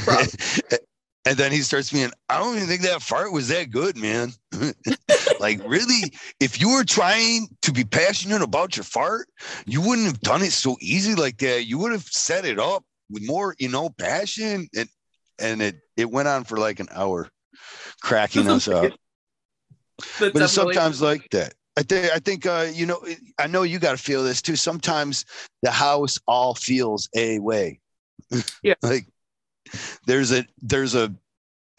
And then he starts being, I don't even think that fart was that good, man. like, really, if you were trying to be passionate about your fart, you wouldn't have done it so easy like that. You would have set it up with more, you know, passion. And and it it went on for like an hour, cracking us up. but it's sometimes like that. I think I think uh, you know I know you got to feel this too. Sometimes the house all feels a way. Yeah. like there's a there's a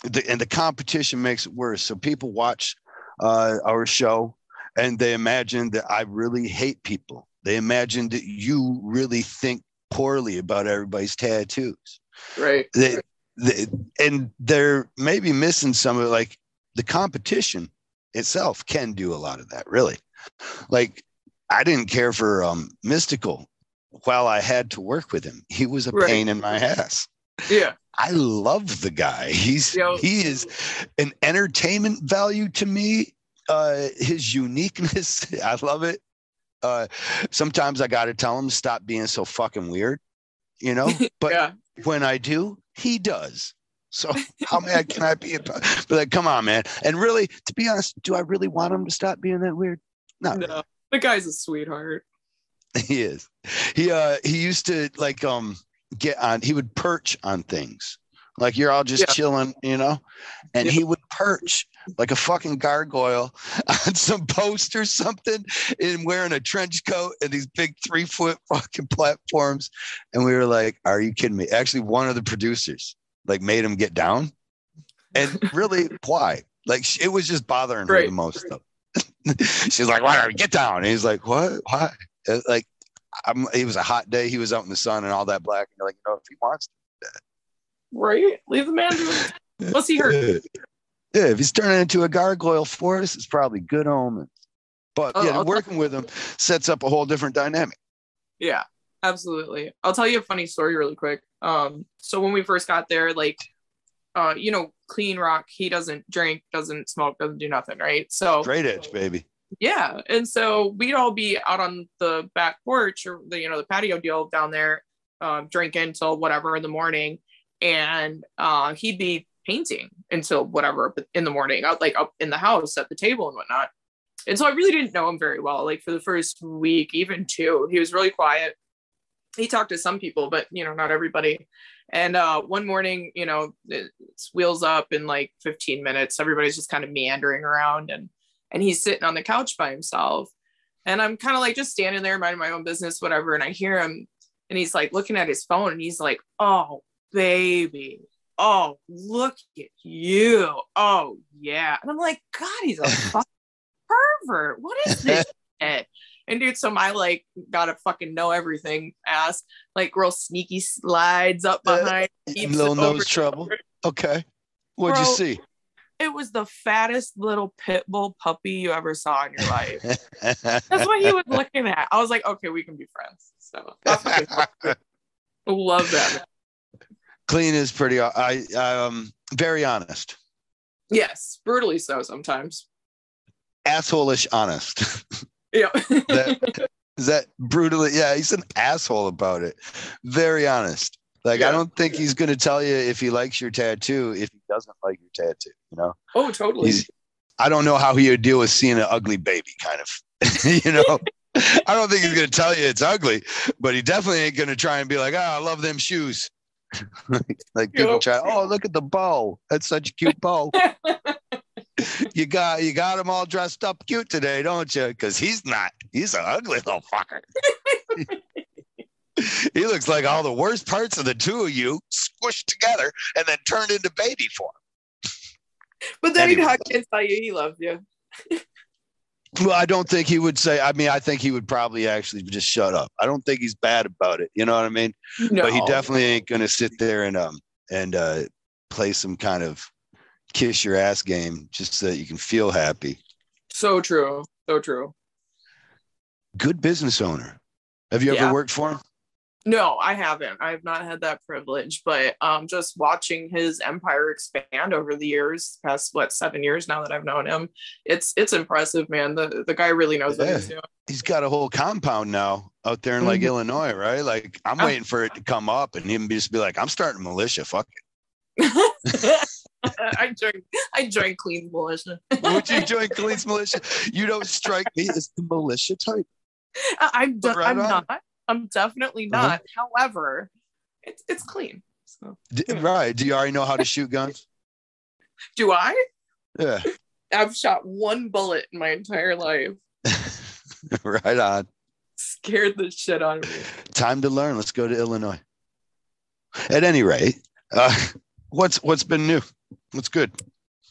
the, and the competition makes it worse. So people watch uh, our show and they imagine that I really hate people. They imagine that you really think poorly about everybody's tattoos. Right. They, they, and they're maybe missing some of it, like the competition itself can do a lot of that, really. Like I didn't care for um, Mystikal while I had to work with him. He was a right. pain in my ass. Yeah. I love the guy. He's Yo. he is an entertainment value to me. Uh, his uniqueness, I love it. Uh, sometimes I got to tell him stop being so fucking weird, you know. But yeah. when I do, he does. So how mad can I be? About, but like, come on, man. And really, to be honest, do I really want him to stop being that weird? Not no. Really. The guy's a sweetheart. He is. He uh he used to like um get on, he would perch on things. Like you're all just yeah. chilling, you know? And yeah. he would perch like a fucking gargoyle on some post or something and wearing a trench coat and these big three foot fucking platforms. And we were like, Are you kidding me? Actually, one of the producers like made him get down. And really, why? Like it was just bothering her the most though. She's like, Whatever, get down. And he's like, What? Why? Like I'm, it was a hot day. He was out in the sun and all that black. And you're like, you know, if he wants to, right? Leave the man it. What's he hurt? Yeah, if he's turning into a gargoyle for us, it's probably good omens. But oh, yeah, I'll working with him sets up a whole different dynamic. Yeah, absolutely. I'll tell you a funny story really quick. Um, so when we first got there, like, uh, you know, Cleen Rock, he doesn't drink, doesn't smoke, doesn't do nothing, right? So straight edge, baby. Yeah. And so we'd all be out on the back porch or the, you know, the patio deal down there, uh, drinking till whatever in the morning. And uh, he'd be painting until whatever in the morning, out like up in the house at the table and whatnot. And so I really didn't know him very well. Like for the first week, even two, he was really quiet. He talked to some people, but you know, not everybody. And uh, one morning, you know, it's wheels up in like 15 minutes. Everybody's just kind of meandering around and and he's sitting on the couch by himself. And I'm kind of like just standing there, minding my own business, whatever. And I hear him and he's like looking at his phone and he's like, Oh, baby. Oh, look at you. Oh, yeah. And I'm like, God, he's a pervert. What is this? And dude, so my like gotta fucking know everything ass, like real sneaky slides up behind. Uh, little nose trouble. Okay. What'd Bro, you see? it was the fattest little pit bull puppy you ever saw in your life. that's what he was looking at. I was like, okay, we can be friends. So love that. Cleen is pretty. I um very honest. Yes, brutally so sometimes. Assholeish honest. Yeah. that, is that brutally? Yeah, he's an asshole about it. Very honest. Like yeah. I don't think he's going to tell you if he likes your tattoo if he doesn't like your tattoo. You know? Oh, totally. He's, I don't know how he would deal with seeing an ugly baby, kind of. you know? I don't think he's going to tell you it's ugly, but he definitely ain't going to try and be like, "Oh, I love them shoes." like, like people try. Oh, look at the bow. That's such a cute bow. you got you got him all dressed up cute today, don't you? Because he's not. He's an ugly little fucker he looks like all the worst parts of the two of you squished together and then turned into baby form. But then anyway. he'd hug and tell you he loves you. well, I don't think he would say. I mean, I think he would probably actually just shut up. I don't think he's bad about it. You know what I mean? No. But he definitely ain't gonna sit there and um and uh play some kind of kiss your ass game just so that you can feel happy. So true. So true. Good business owner. Have you yeah. ever worked for him? No, I haven't. I have not had that privilege, but um, just watching his empire expand over the years, past what seven years now that I've known him, it's it's impressive, man. The the guy really knows yeah. what he's doing. He's got a whole compound now out there in like mm-hmm. Illinois, right? Like I'm waiting for it to come up and him just be like, I'm starting militia. Fuck it. I joined. I joined Cleen's militia. Would you join Cleen's militia? You don't strike me as the militia type. I'm. De- right I'm on. not. I'm definitely uh-huh. not. Uh-huh. However, it's it's clean. So, D- right. Do you already know how to shoot guns? Do I? Yeah. I've shot one bullet in my entire life. right on. Scared the shit out of me. Time to learn. Let's go to Illinois. At any rate, uh, what's what's been new? What's good?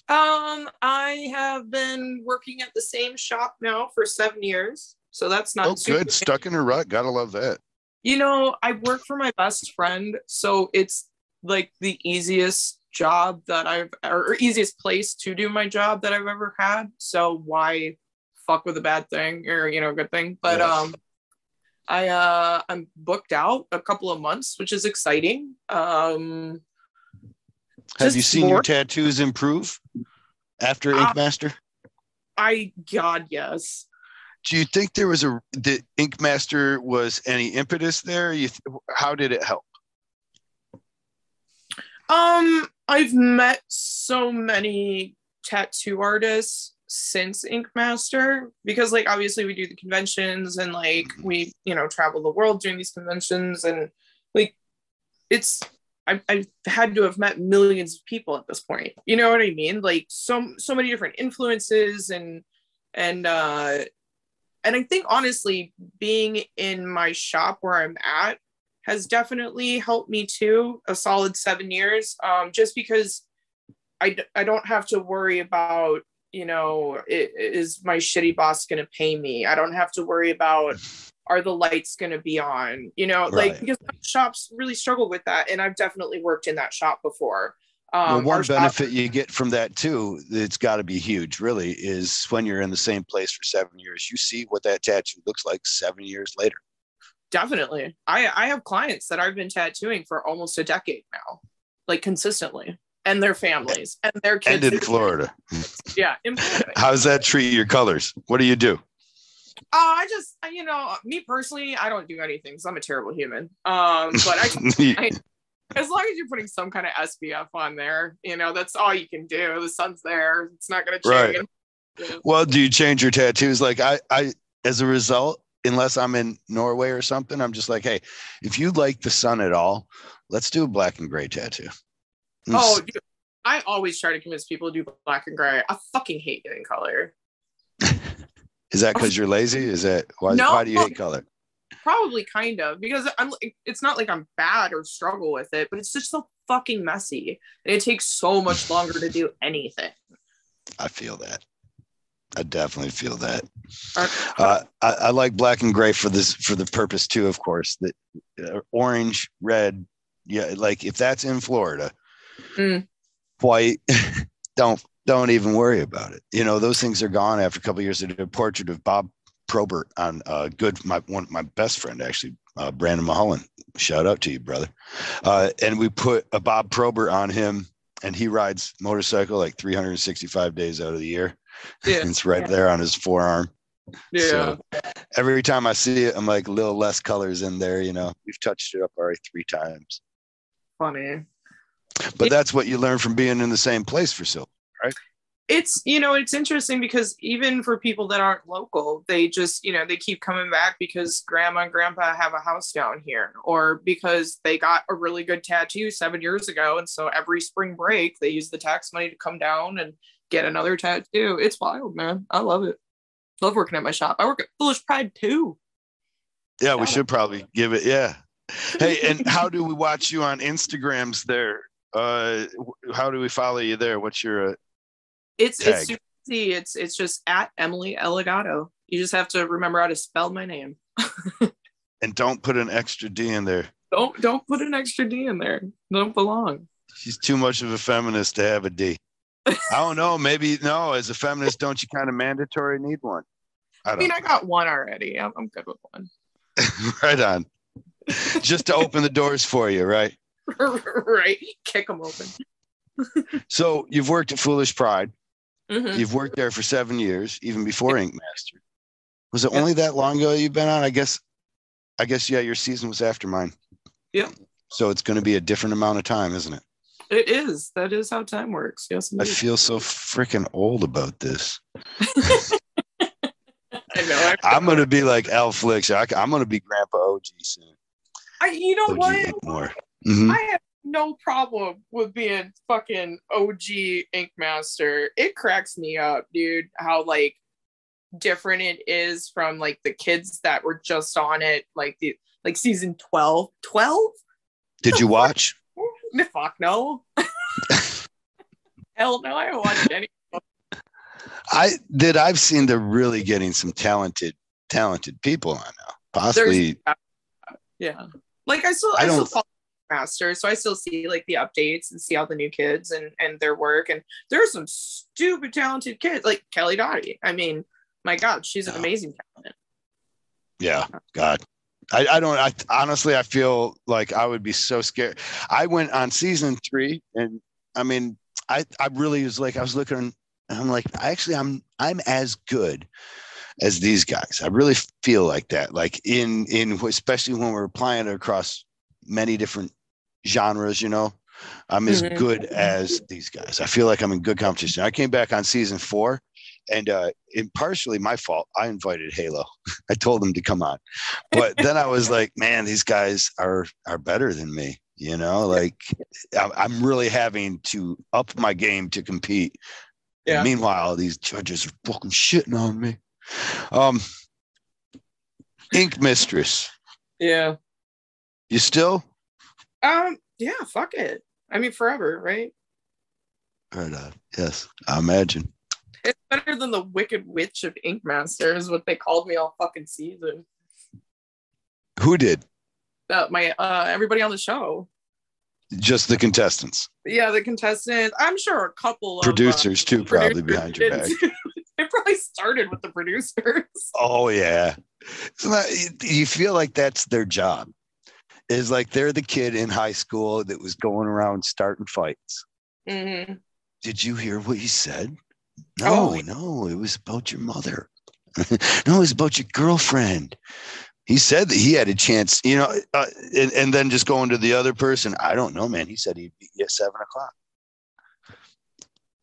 Um, I have been working at the same shop now for seven years, so that's not. Oh, good. Stuck in a rut. Gotta love that. You know, I work for my best friend, so it's like the easiest job that I've or easiest place to do my job that I've ever had. So why fuck with a bad thing or you know, a good thing? But yes. um I uh I'm booked out a couple of months, which is exciting. Um have you seen more, your tattoos improve after uh, Ink Master? I God yes. Do you think there was a the Ink Master was any impetus there? You how did it help? Um, I've met so many tattoo artists since Ink Master because, like, obviously we do the conventions and like we, you know, travel the world doing these conventions and like it's I've, I've had to have met millions of people at this point. You know what I mean? Like so so many different influences and and uh and I think honestly, being in my shop where I'm at has definitely helped me too a solid seven years um, just because I, I don't have to worry about you know it, is my shitty boss going to pay me i don't have to worry about are the lights going to be on you know right. like because shops really struggle with that and i've definitely worked in that shop before um, well, one benefit shop- you get from that too, it's got to be huge, really, is when you're in the same place for seven years, you see what that tattoo looks like seven years later. Definitely. I, I have clients that I've been tattooing for almost a decade now, like consistently, and their families and their kids. And in Florida. Yeah. In Florida. How does that treat your colors? What do you do? Uh, I just, you know, me personally, I don't do anything because I'm a terrible human. Um, but I, I, as long as you're putting some kind of SPF on there, you know, that's all you can do. The sun's there; it's not going to change. Right. Well, do you change your tattoos? Like I, I, as a result, unless I'm in Norway or something, I'm just like, hey, if you like the sun at all, let's do a black and gray tattoo. Oh, dude, I always try to convince people to do black and gray. I fucking hate getting color. Is that because you're lazy? Is that why? No, why do you hate color? Probably kind of because I'm. It's not like I'm bad or struggle with it, but it's just so fucking messy, and it takes so much longer to do anything. I feel that. I definitely feel that. Uh, I, I, like black and gray for this for the purpose too, of course. That uh, orange, red, yeah, like if that's in Florida, mm. white, don't don't even worry about it. You know, those things are gone after a couple years. I did a portrait of Bob Probert on uh, good my one my best friend actually, uh, Brandon Mulholland. Shout out to you, brother. Uh, and we put a Bob Probert on him, and he rides motorcycle like 365 days out of the year yeah. it's right there on his forearm. Yeah. So every time I see it, I'm like a little less colors in there. You know, we've touched it up already three times. Funny. But that's what you learn from being in the same place for so, right? It's you know it's interesting because even for people that aren't local, they just you know they keep coming back because grandma and grandpa have a house down here, or because they got a really good tattoo seven years ago, and so every spring break they use the tax money to come down and get another tattoo. It's wild, man. I love it. Love working at my shop. I work at Foolish Pride too. Yeah, we should probably give it. Yeah. Hey, and how do we watch you on Instagrams there? Uh, how do we follow you there? What's your uh, It's tag? it's super easy. It's it's just at Emily Elegado. You just have to remember how to spell my name. and don't put an extra D in there. Don't don't put an extra D in there. Don't belong. She's too much of a feminist to have a D. I don't know. Maybe no. As a feminist, don't you kind of mandatory need one? I, I mean, know. I got one already. I'm, I'm good with one. right on. Just to open the doors for you, right? right. Kick them open. so you've worked at Foolish Pride. Mm-hmm. You've worked there for seven years, even before Ink Master. Was it only that long ago you've been on? I guess. I guess yeah. Your season was after mine. Yeah. So it's going to be a different amount of time, isn't it? It is. That is how time works. Yes. Indeed. I feel so freaking old about this. I know. I am gonna be like Al Flicks. I, am gonna be Grandpa OG soon. I, you know OG what? More. Mm-hmm. I have no problem with being fucking OG Ink Master. It cracks me up, dude. How like different it is from like the kids that were just on it, like the like season 12. 12? Did you watch? Fuck no. Hell no, I haven't watched any. I did. I've seen they're really getting some talented, talented people on now. Possibly. There's, yeah. Like I still, I, I still follow Master, so I still see like the updates and see all the new kids and and their work. And there's some stupid talented kids like Kelly Doty. I mean, my God, she's an amazing talent. Yeah, God. I, I don't I honestly I feel like I would be so scared. I went on season three and I mean I I really was like I was looking I'm like actually I'm I'm as good as these guys. I really feel like that. Like in in especially when we're applying it across many different genres, you know. I'm as mm-hmm. good as these guys. I feel like I'm in good competition. I came back on season four and uh, partially my fault. I invited Halo. I told them to come on, but then I was like, man, these guys are are better than me. You know, like I'm really having to up my game to compete. Yeah. And meanwhile, these judges are fucking shitting on me. Um, Ink Mistress. Yeah. You still? Um. Yeah. Fuck it. I mean, forever, right? Right on. Yes, I imagine. It's better than the Wicked Witch of Ink Master, is what they called me all fucking season. Who did? Uh, my uh, everybody on the show. Just the contestants. Yeah, the contestants. I'm sure a couple producers of, uh, too, probably behind your back. it probably started with the producers. Oh yeah, not, you feel like that's their job. Is like they're the kid in high school that was going around starting fights. Mm-hmm. Did you hear what he said? No, oh. no, it was about your mother. no, it was about your girlfriend. He said that he had a chance, you know, uh, and, and, then just going to the other person. I don't know, man. He said he'd be at seven o'clock.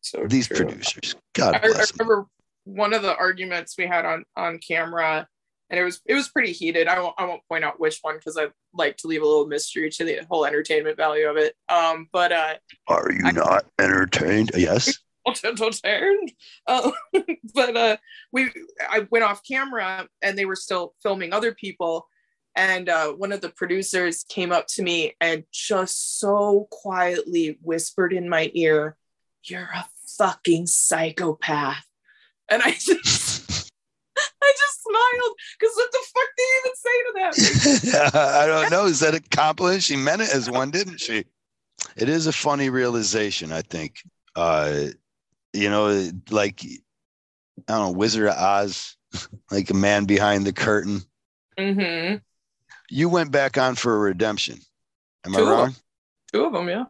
So these true. producers, God I, bless. I remember one of the arguments we had on on camera, and it was it was pretty heated. I won't I won't point out which one because I like to leave a little mystery to the whole entertainment value of it. Um, but uh, are you I, not entertained? Yes. Entertained. Uh, but uh, we, I went off camera and they were still filming other people. And uh, one of the producers came up to me and just so quietly whispered in my ear, "You're a fucking psychopath." And I just, I just smiled because what the fuck did he even say to that? I don't know. Is that a compliment? She meant it as one, didn't she? It is a funny realization, I think. Uh, you know, like I don't know, Wizard of Oz, like a man behind the curtain. Mm-hmm. You went back on for a redemption. Am Two I wrong? Two of them, yeah.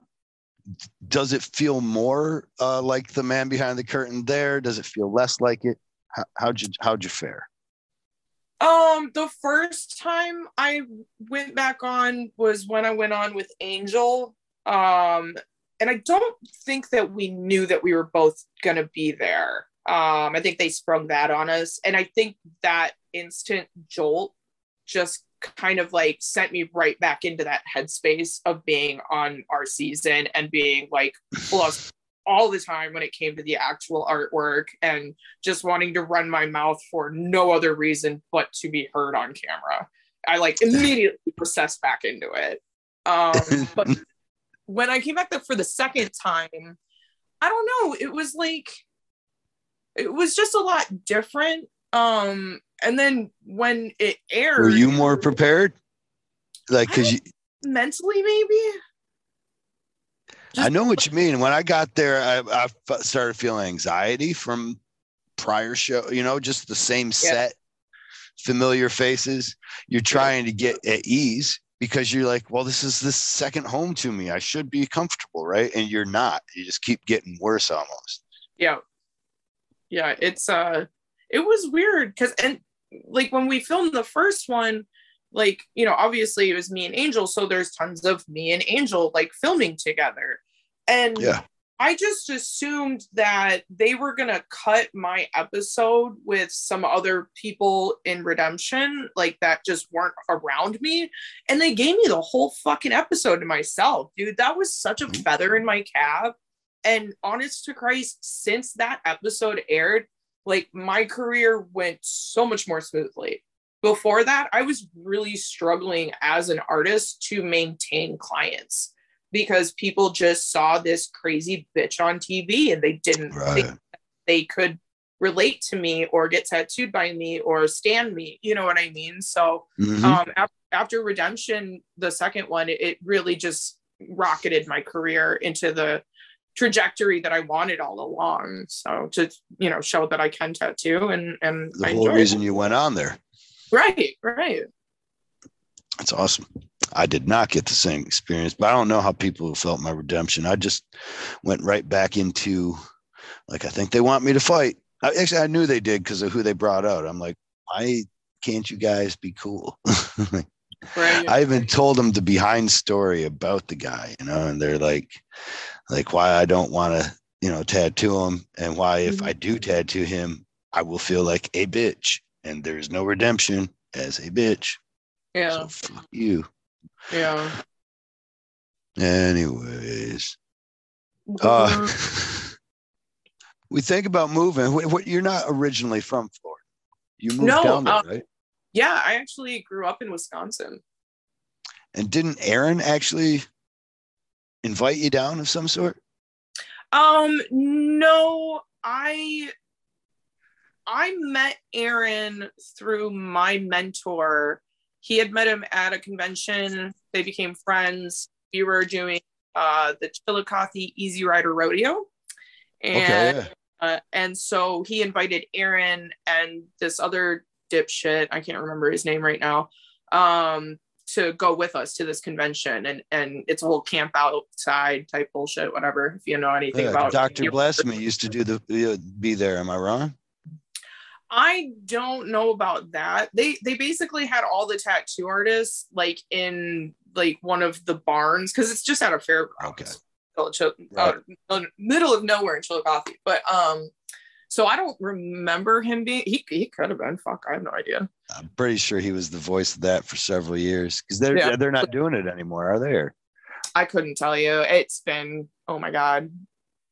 Does it feel more uh, like the man behind the curtain there? Does it feel less like it? How, how'd you how'd you fare? Um, the first time I went back on was when I went on with Angel. Um, and I don't think that we knew that we were both to be there. Um, I think they sprung that on us. And I think that instant jolt just kind of like sent me right back into that headspace of being on our season and being like plus all the time when it came to the actual artwork and just wanting to run my mouth for no other reason but to be heard on camera. I like immediately processed back into it. Um, but when I came back there for the second time, I don't know, it was like it was just a lot different. Um, and then when it aired, were you more prepared? Like, cause you mentally maybe. Just I know what you mean. When I got there, I, I started feeling anxiety from prior show. You know, just the same set, yeah. familiar faces. You're trying to get at ease, because you're like, well, this is the second home to me. I should be comfortable, right? And you're not. You just keep getting worse almost. Yeah. Yeah, it's uh it was weird cuz and like when we filmed the first one, like, you know, obviously it was me and Angel, so there's tons of me and Angel like filming together. And yeah. I just assumed that they were going to cut my episode with some other people in Redemption, like that just weren't around me. And they gave me the whole fucking episode to myself, dude. That was such a mm. feather in my cap. And honest to Christ, since that episode aired, like my career went so much more smoothly. Before that, I was really struggling as an artist to maintain clients because people just saw this crazy bitch on TV and they didn't right. think they could relate to me or get tattooed by me or stand me. You know what I mean? So mm-hmm. um, after, after Redemption, the second one, it, it really just rocketed my career into the trajectory that I wanted all along. So to you know show that I can tattoo and and the I whole reason it. you went on there. Right, right. That's awesome. I did not get the same experience, but I don't know how people felt my redemption. I just went right back into like I think they want me to fight. I, actually, I knew they did because of who they brought out. I'm like, why can't you guys be cool? right. I even told them the behind story about the guy, you know, and they're like, like why I don't want to, you know, tattoo him, and why if I do mm-hmm. tattoo him, I will feel like a bitch, and there's no redemption as a bitch. Yeah. So fuck you. Yeah. Anyways, uh, we think about moving. What, you're not originally from Florida. You moved no, down there, um, right? Yeah, I actually grew up in Wisconsin. And didn't Aaron actually invite you down of some sort? Um, no, I I met Aaron through my mentor he had met him at a convention. They became friends. We were doing uh, the Chillicothe Easy Rider Rodeo. And okay, yeah. uh, and so he invited Aaron and this other dipshit, I can't remember his name right now, um, to go with us to this convention. And and it's a whole camp outside type bullshit, whatever, if you know anything yeah, about Dr. Blasphemy used to do the be there. Am I wrong? I don't know about that. They they basically had all the tattoo artists like in like one of the barns because it's just out of fairgrounds. Okay. right. uh, middle of nowhere in Chillicothe. But um, so I don't remember him being. He he could have been. Fuck, I have no idea. I'm pretty sure he was the voice of that for several years because they're yeah. they're not doing it anymore, are they? I couldn't tell you. It's been oh my god,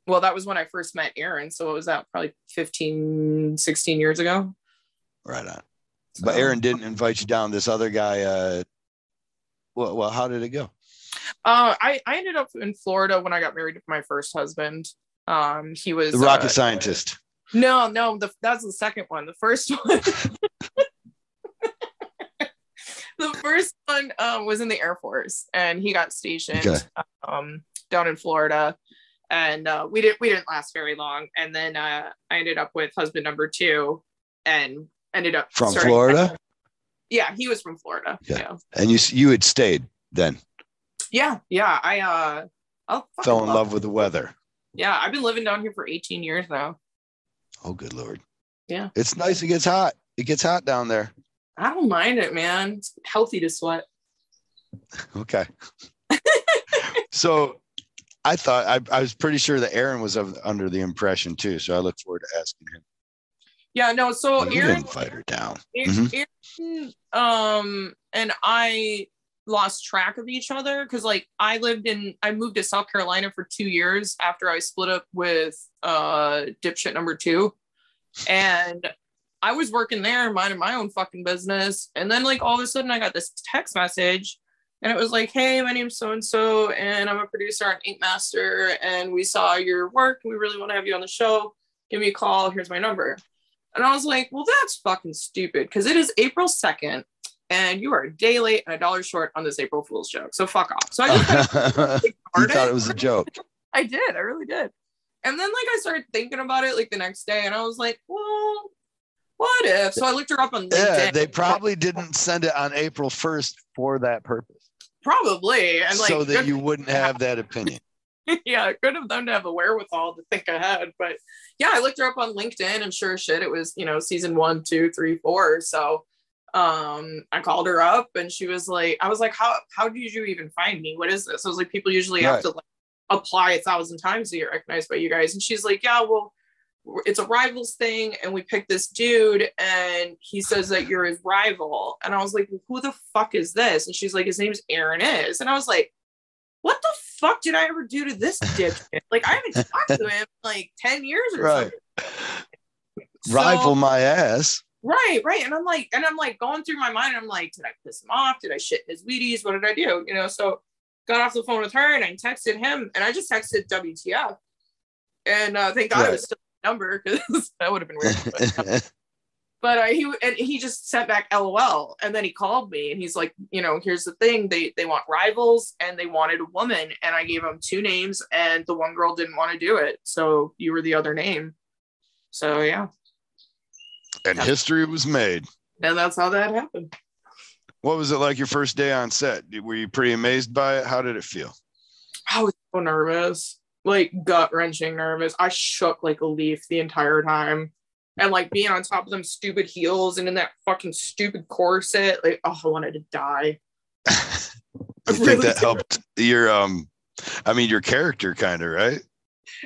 well that was when i first met aaron so what was that probably 15 16 years ago. Right on. So, but aaron didn't invite you down this other guy uh well, well how did it go? Uh i i ended up in florida when i got married to my first husband. Um he was the rocket uh, scientist. No no the, that's the second one the first one. The first one um, was in the air force and he got stationed okay. um, down in florida and uh, we didn't we didn't last very long. And then uh, I ended up with husband number two, and ended up from Florida. Yeah, he was from Florida. Yeah. and you you had stayed then. Yeah, yeah. I uh, I fell in love, with the weather. Yeah, I've been living down here for 18 years now. Oh, good lord. Yeah, it's nice. It gets hot. It gets hot down there. I don't mind it, man. It's healthy to sweat. okay. so I thought I, I was pretty sure that Aaron was of, under the impression too. So I look forward to asking him. Yeah, no. So well, Aaron fight her down. Aaron, mm-hmm. um, and I lost track of each other because like I lived in I moved to South Carolina for two years after I split up with uh dipshit number two. And I was working there, minding my own fucking business. And then like all of a sudden I got this text message and it was like, hey, my name's so and so, and I'm a producer on Ink Master, and we saw your work, and we really want to have you on the show. Give me a call. Here's my number. And I was like, well, that's fucking stupid because it is April 2nd, and you are a day late and a dollar short on this April Fool's joke. So fuck off. So I just you thought it was a joke. I did. I really did. And then like I started thinking about it like the next day, and I was like, well, what if? So I looked her up on LinkedIn. Yeah, they probably didn't send it on April 1st for that purpose. Probably. And like so that you wouldn't have that opinion. yeah, good of them to have the wherewithal to think ahead. But yeah, I looked her up on LinkedIn and sure shit, it was, you know, season one, two, three, four. So um I called her up and she was like, I was like, How how did you even find me? What is this? I was like, people usually right. have to like apply a thousand times to get recognized by you guys. And she's like, yeah, well, it's a rivals thing. And we picked this dude and he says that you're his rival. And I was like, well, who the fuck is this? And she's like, his name's Aaron is. And I was like, what the fuck did I ever do to this dick? like I haven't talked to him like 10 years or right. something. Rival so, my ass. Right, right. And I'm like, and I'm like going through my mind. I'm like, did I piss him off? Did I shit his Wheaties? What did I do? You know, so got off the phone with her and I texted him and I just texted WTF. And uh, thank God right. it was still number because that would have been weird. But, but uh, he and he just sent back LOL and then he called me and he's like, you know, here's the thing. They they want rivals and they wanted a woman. And I gave him two names and the one girl didn't want to do it. So you were the other name. So yeah. And history was made. And that's how that happened. What was it like your first day on set? Were you pretty amazed by it? How did it feel? I was so nervous, like gut wrenching nervous. I shook like a leaf the entire time. And like being on top of them stupid heels and in that fucking stupid corset, like, oh, I wanted to die. I think really that helped your um I mean your character kind of, right?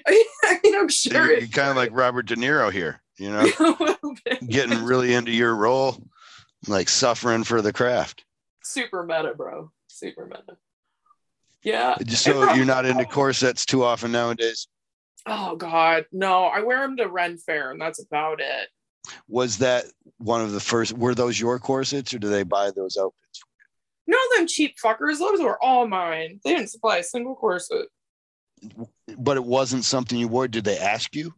I mean, I'm sure you're, you're kind of like Robert De Niro here, you know, getting really into your role like suffering for the craft. Super meta, bro. Super meta. Yeah. So you're not into corsets too often nowadays. Oh God, no! I wear them to Ren Fair, and that's about it. Was that one of the first? Were those your corsets, or do they buy those outfits? No, them cheap fuckers. Those were all mine. They didn't supply a single corset. But it wasn't something you wore. Did they ask you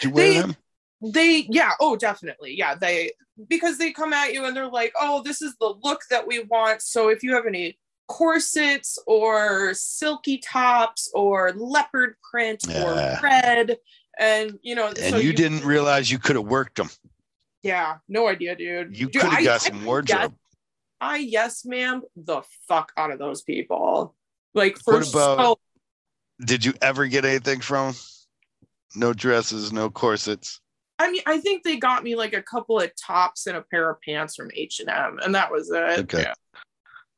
to wear they, them? They, yeah, oh, definitely, yeah. They because they come at you and they're like, oh, this is the look that we want. So if you have any corsets or silky tops or leopard print yeah. or red, and you know, and so you, you, didn't realize you could have worked them. Yeah, no idea, dude. You could have got I, some I, wardrobe. I yes, ma'am, the fuck out of those people. Like for what about, so- did you ever get anything from? No dresses, no corsets. I mean, I think they got me like a couple of tops and a pair of pants from H and M, and that was it. Okay. Yeah.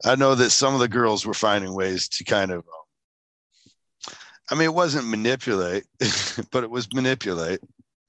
I know that some of the girls were finding ways to kind of. Um, I mean, it wasn't manipulate, but it was manipulate.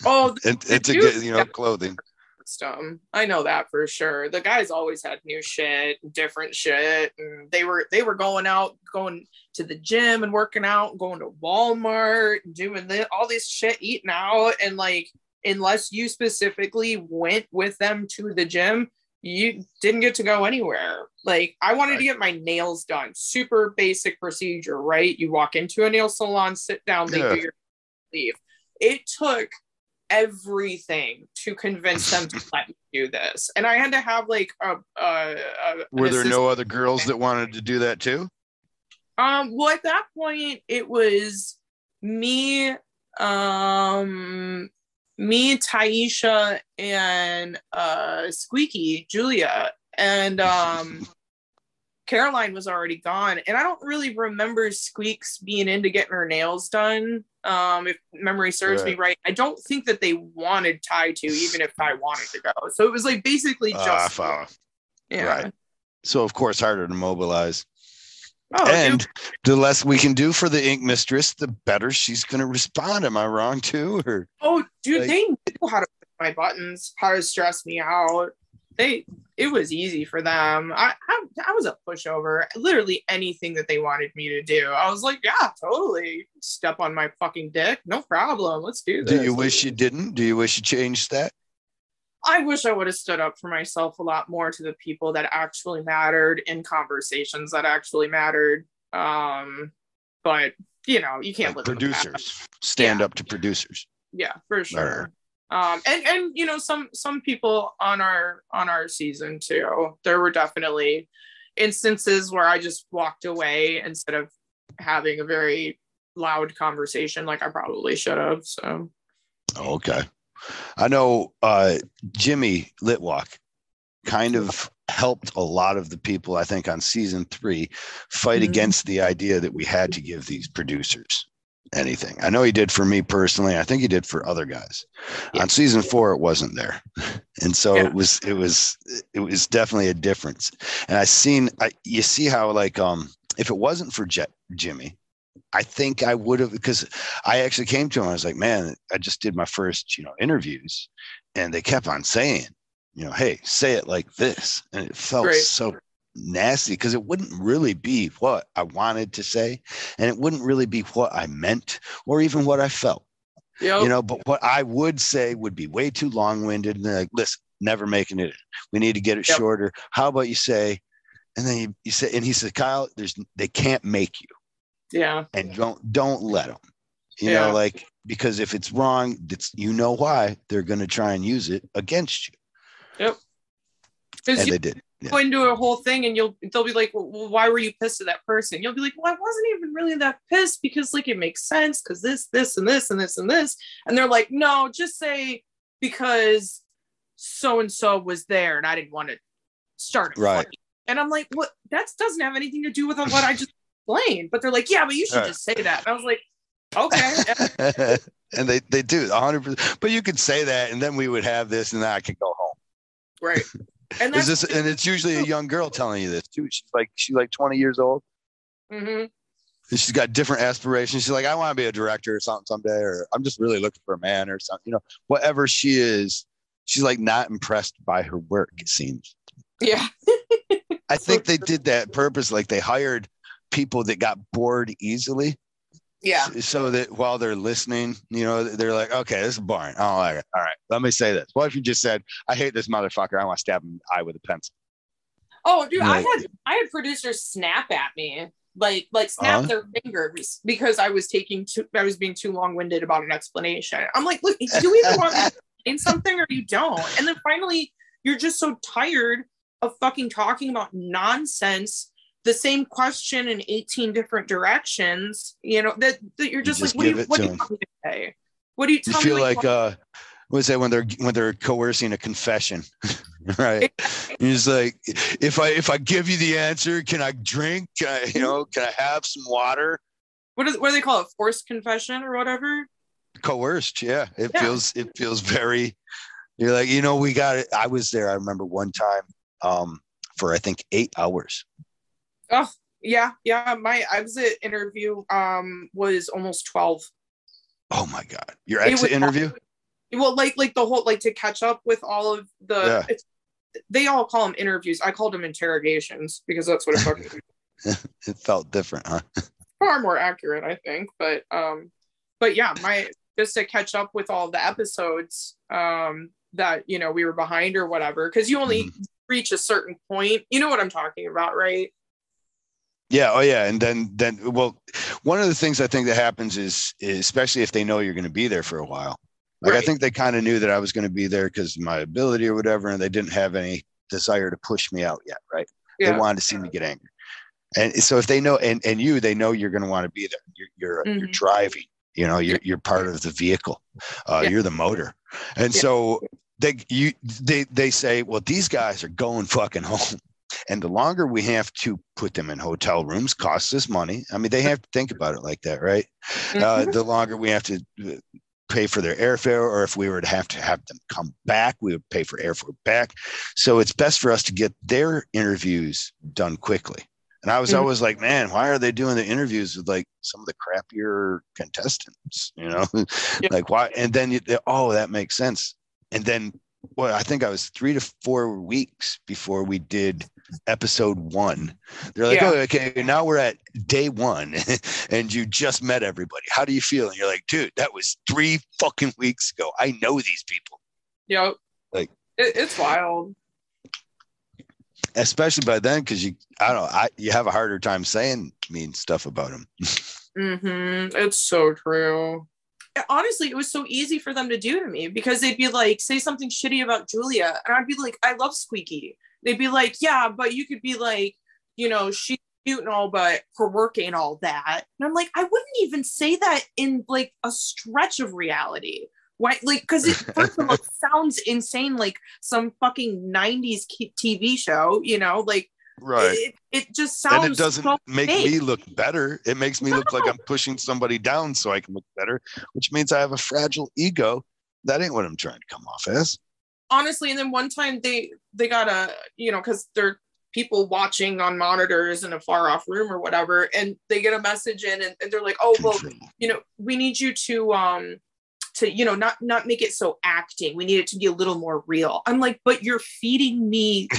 Oh, and, and to get you know clothing. System. I know that for sure. The guys always had new shit, different shit, and they were they were going out, going to the gym and working out, going to Walmart, doing this, all this shit, eating out, and like unless you specifically went with them to the gym, you didn't get to go anywhere. Like I wanted right. to get my nails done. Super basic procedure, right? You walk into a nail salon, sit down, they yeah. do your leave. It took everything to convince them to let me do this. And I had to have like a, a, a Were there no other girls that wanted to do that too? Um well at that point it was me um me, Taisha, and uh, Squeaky, Julia, and um, Caroline was already gone. And I don't really remember Squeaks being into getting her nails done. Um, if memory serves right. me right, I don't think that they wanted Ty to, even if Ty wanted to go. So it was like basically ah, just. Uh, yeah. Right. So of course harder to mobilize. Oh, and the less we can do for the ink mistress, the better she's going to respond. Am I wrong too? Or oh, dude, like, they knew how to my buttons, how to stress me out. They, it was easy for them. I, I, I was a pushover. Literally anything that they wanted me to do, I was like, yeah, totally. Step on my fucking dick, no problem. Let's do this. Do you wish you didn't? Do you wish you changed that? I wish I would have stood up for myself a lot more to the people that actually mattered in conversations that actually mattered. Um, but you know, you can't like producers stand yeah. up to producers. Yeah, for sure. Um, and and you know, some some people on our on our season too. There were definitely instances where I just walked away instead of having a very loud conversation like I probably should have. So okay. I know uh, Jime Litwalk kind of helped a lot of the people, I think, on season three fight mm-hmm. against the idea that we had to give these producers anything. I know he did for me personally. I think he did for other guys. Yeah. On season four, it wasn't there, and so yeah. it was. It was. It was definitely a difference. And I seen. I, you see how like um if it wasn't for Jet Jime, I think I would have because I actually came to him. I was like, man, I just did my first, you know, interviews, and they kept on saying, you know, hey, say it like this, and it felt Great. so nasty because it wouldn't really be what I wanted to say, and it wouldn't really be what I meant or even what I felt. Yep. You know, but what I would say would be way too long-winded. And like, listen, never making it. We need to get it yep. shorter. How about you say, and then you, you say, and he said, Kyle, there's they can't make you. Yeah. And don't don't let them. You yeah. know, like because if it's wrong, it's you know why they're going to try and use it against you. Yep. And you they did. Yeah. Go into a whole thing, and you'll they'll be like, well, "Why were you pissed at that person?" You'll be like, "Well, I wasn't even really that pissed because like it makes sense because this, this, and this, and this, and this." And they're like, "No, just say because so and so was there, and I didn't want to start right." And I'm like, "What? That doesn't have anything to do with what I just explained." But they're like, "Yeah, but you should right. just say that." And I was like, "Okay." and they they do 100. percent But you could say that, and then we would have this, and then I could go home. Right. And that's this, and it's usually a young girl telling you this too. She's like she's like 20 years old. Mm-hmm. She's got different aspirations. She's like, I want to be a director or something someday, or I'm just really looking for a man or something. You know, whatever she is, she's like not impressed by her work. It seems. Yeah. I think they did that purpose. Like they hired people that got bored easily yeah. So that while they're listening, you know, they're like, okay, this is boring. Oh, all right. All right. Let me say this. What if you just said, I hate this motherfucker. I want to stab him in the eye with a pencil. Oh, dude, I had I had producers snap at me, like like snap uh-huh. their fingers because I was taking too I was being too long winded about an explanation. I'm like, look, do you even want to explain something or you don't? And then finally, you're just so tired of fucking talking about nonsense the same question in 18 different directions, you know, that, that you're just, just like, what do you, what do you say? What do you, you feel me, like, like uh, what is that when they're when they're coercing a confession right? You're just like if i if i give you the answer can i drink? Can i you know can i have some water? What, is, what do they call it forced confession or whatever? Coerced yeah. It yeah. feels it feels very you're like you know we got it. I was there i remember one time um for i think eight hours Oh yeah, yeah. My exit interview um was almost twelve. Oh my god, your exit interview? Well, like like the whole like to catch up with all of the. Yeah. they all call them interviews. I called them interrogations because that's what it fucking. it felt different, huh? Far more accurate, I think. But um, but yeah, my just to catch up with all the episodes um that you know we were behind or whatever because you only mm-hmm. reach a certain point. You know what I'm talking about, right? Yeah. Oh, yeah. And then, then, well, one of the things I think that happens is, is especially if they know you're going to be there for a while. Like right. I think they kind of knew that I was going to be there because my ability or whatever, and they didn't have any desire to push me out yet. Right. Yeah. They wanted to see me get angry. And so if they know, and, and you, they know you're going to want to be there. You're, you're, mm-hmm. you're driving, you know, you're, you're part of the vehicle. Uh, yeah. You're the motor. And yeah. so they, you, they, they say, well, these guys are going fucking home. And the longer we have to put them in hotel rooms costs us money. I mean, they have to think about it like that, right? Uh, mm-hmm. Uh, the longer we have to uh, pay for their airfare, or if we were to have to have them come back, we would pay for airfare back. So it's best for us to get their interviews done quickly. And I was mm-hmm. always like, man, why are they doing the interviews with like some of the crappier contestants? You know, like why? And then, you, oh, that makes sense. And then, well, I think I was three to four weeks before we did episode one. They're like, yeah. oh, okay, now we're at day one and you just met everybody. How do you feel? And you're like, dude, that was three fucking weeks ago. I know these people. Yep. Like, it, it's wild. Especially by then, because you, I don't know, I, you have a harder time saying mean stuff about them. mm-hmm. It's so true honestly, it was so easy for them to do to me because they'd be like, say something shitty about Julia, and I'd be like, I love Squeaky they'd be like, yeah, but you could be like, you know, she's cute and all, but her work ain't all that. And I'm like, I wouldn't even say that in like a stretch of reality. Why? Like, because it first of all sounds insane, like some fucking '90s TV show. You know, like right. It, it just sounds. And it doesn't so make fake. me look better. It makes me no. look like I'm pushing somebody down so I can look better, which means I have a fragile ego. That ain't what I'm trying to come off as honestly and then one time they they got a you know because they're people watching on monitors in a far off room or whatever and they get a message in and, and they're like oh well you know we need you to um to you know not not make it so acting we need it to be a little more real i'm like but you're feeding me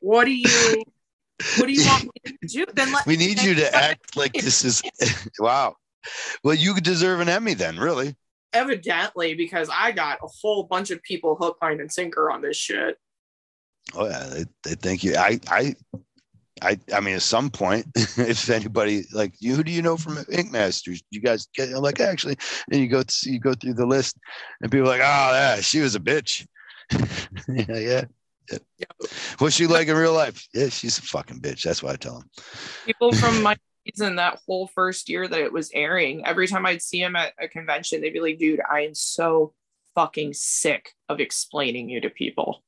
what do you what do you want me to do then let we need you to act like this is wow well you deserve an emmy then really evidently because i got a whole bunch of people hook line and sinker on this shit oh yeah they, they think you i i I, I mean, at some point, if anybody like you, who do you know from Ink Masters? You guys get like actually, and you go to, you go through the list, and people like, oh yeah, she was a bitch. yeah, yeah. Yeah. What's she like in real life? Yeah, she's a fucking bitch. That's why I tell them. People from my season, that whole first year that it was airing, every time I'd see him at a convention, they'd be like, dude, I am so fucking sick of explaining you to people.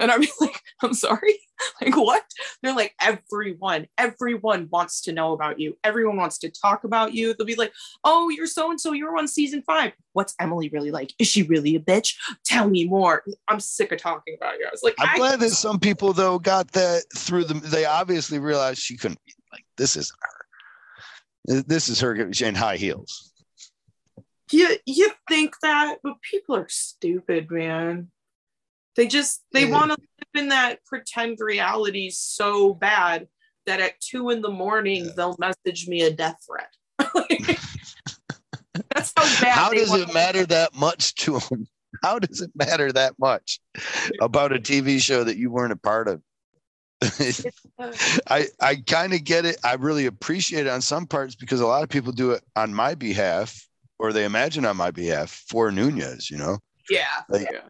And I'm like, I'm sorry. like, what? They're like, everyone, everyone wants to know about you. Everyone wants to talk about you. They'll be like, oh, you're so and so. You were on season five. What's Emily really like? Is she really a bitch? Tell me more. I'm sick of talking about you. I was like, I'm glad that some people, though, got that through them. They obviously realized she couldn't be like, this isn't her. This is her in high heels. You, you think that, but people are stupid, man. They just they want to live in that pretend reality so bad that at two in the morning yeah. they'll message me a death threat. That's how bad. How does it matter that much to them? How does it matter that much about a TV show that you weren't a part of? I I kind of get it. I really appreciate it on some parts because a lot of people do it on my behalf, or they imagine on my behalf for Nunez. You know. Yeah. Like, yeah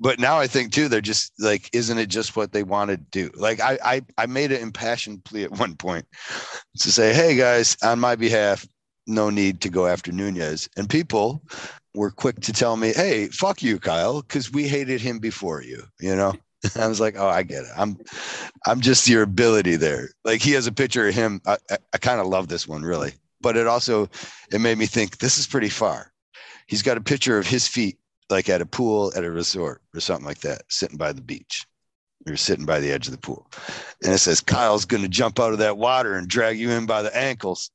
but now I think too, they're just like, isn't it just what they want to do? Like I, I, I made an impassioned plea at one point to say, Hey guys, on my behalf, no need to go after Nunez. And people were quick to tell me, Hey, fuck you, Kyle. Cause we hated him before you, you know? I was like, Oh, I get it. I'm, I'm just your ability there. Like he has a picture of him. I, I, I kind of love this one really, but it also, it made me think this is pretty far. He's got a picture of his feet like at a pool at a resort or something like that, sitting by the beach. You're sitting by the edge of the pool. And it says, Kyle's going to jump out of that water and drag you in by the ankles.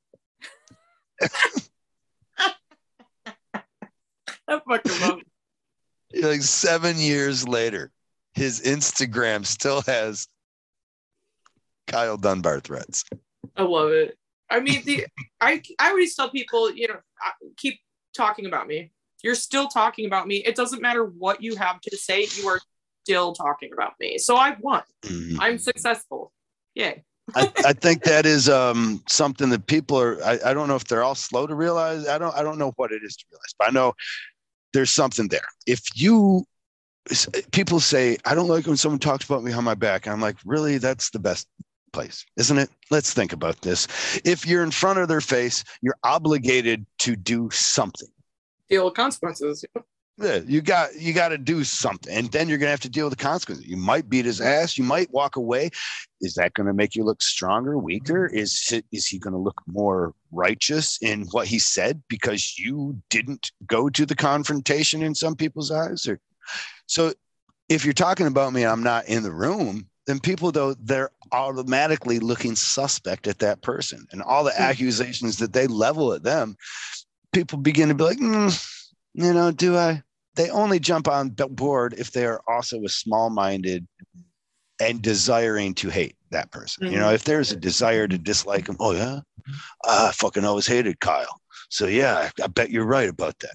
I fucking love it. Like seven years later, his Instagram still has Kyle Dunbar threats. I love it. I mean, the I I always tell people, you know, keep talking about me you're still talking about me. It doesn't matter what you have to say, you are still talking about me. So I won. Mm-hmm. I'm successful. Yay. I, I, think that is um, something that people are. I, I, don't know if they're all slow to realize. I don't. I don't know what it is to realize, but I know there's something there. If you people say, I don't like when someone talks about me on my back, I'm like, really, that's the best place, isn't it? Let's think about this. If you're in front of their face, you're obligated to do something deal with consequences. Yeah, you got you got to do something, and then you're gonna have to deal with the consequences. You might beat his ass. You might walk away. Is that going to make you look stronger, weaker? Is is he going to look more righteous in what he said because you didn't go to the confrontation in some people's eyes? Or so, if you're talking about me, I'm not in the room. Then people though they're automatically looking suspect at that person, and all the hmm. accusations that they level at them people begin to be like, mm, you know, do I? They only jump on board if they are also a small minded and desiring to hate that person. Mm-hmm. You know, if there's a desire to dislike them, oh, yeah, I fucking always hated Kyle. So, yeah, I, I bet you're right about that.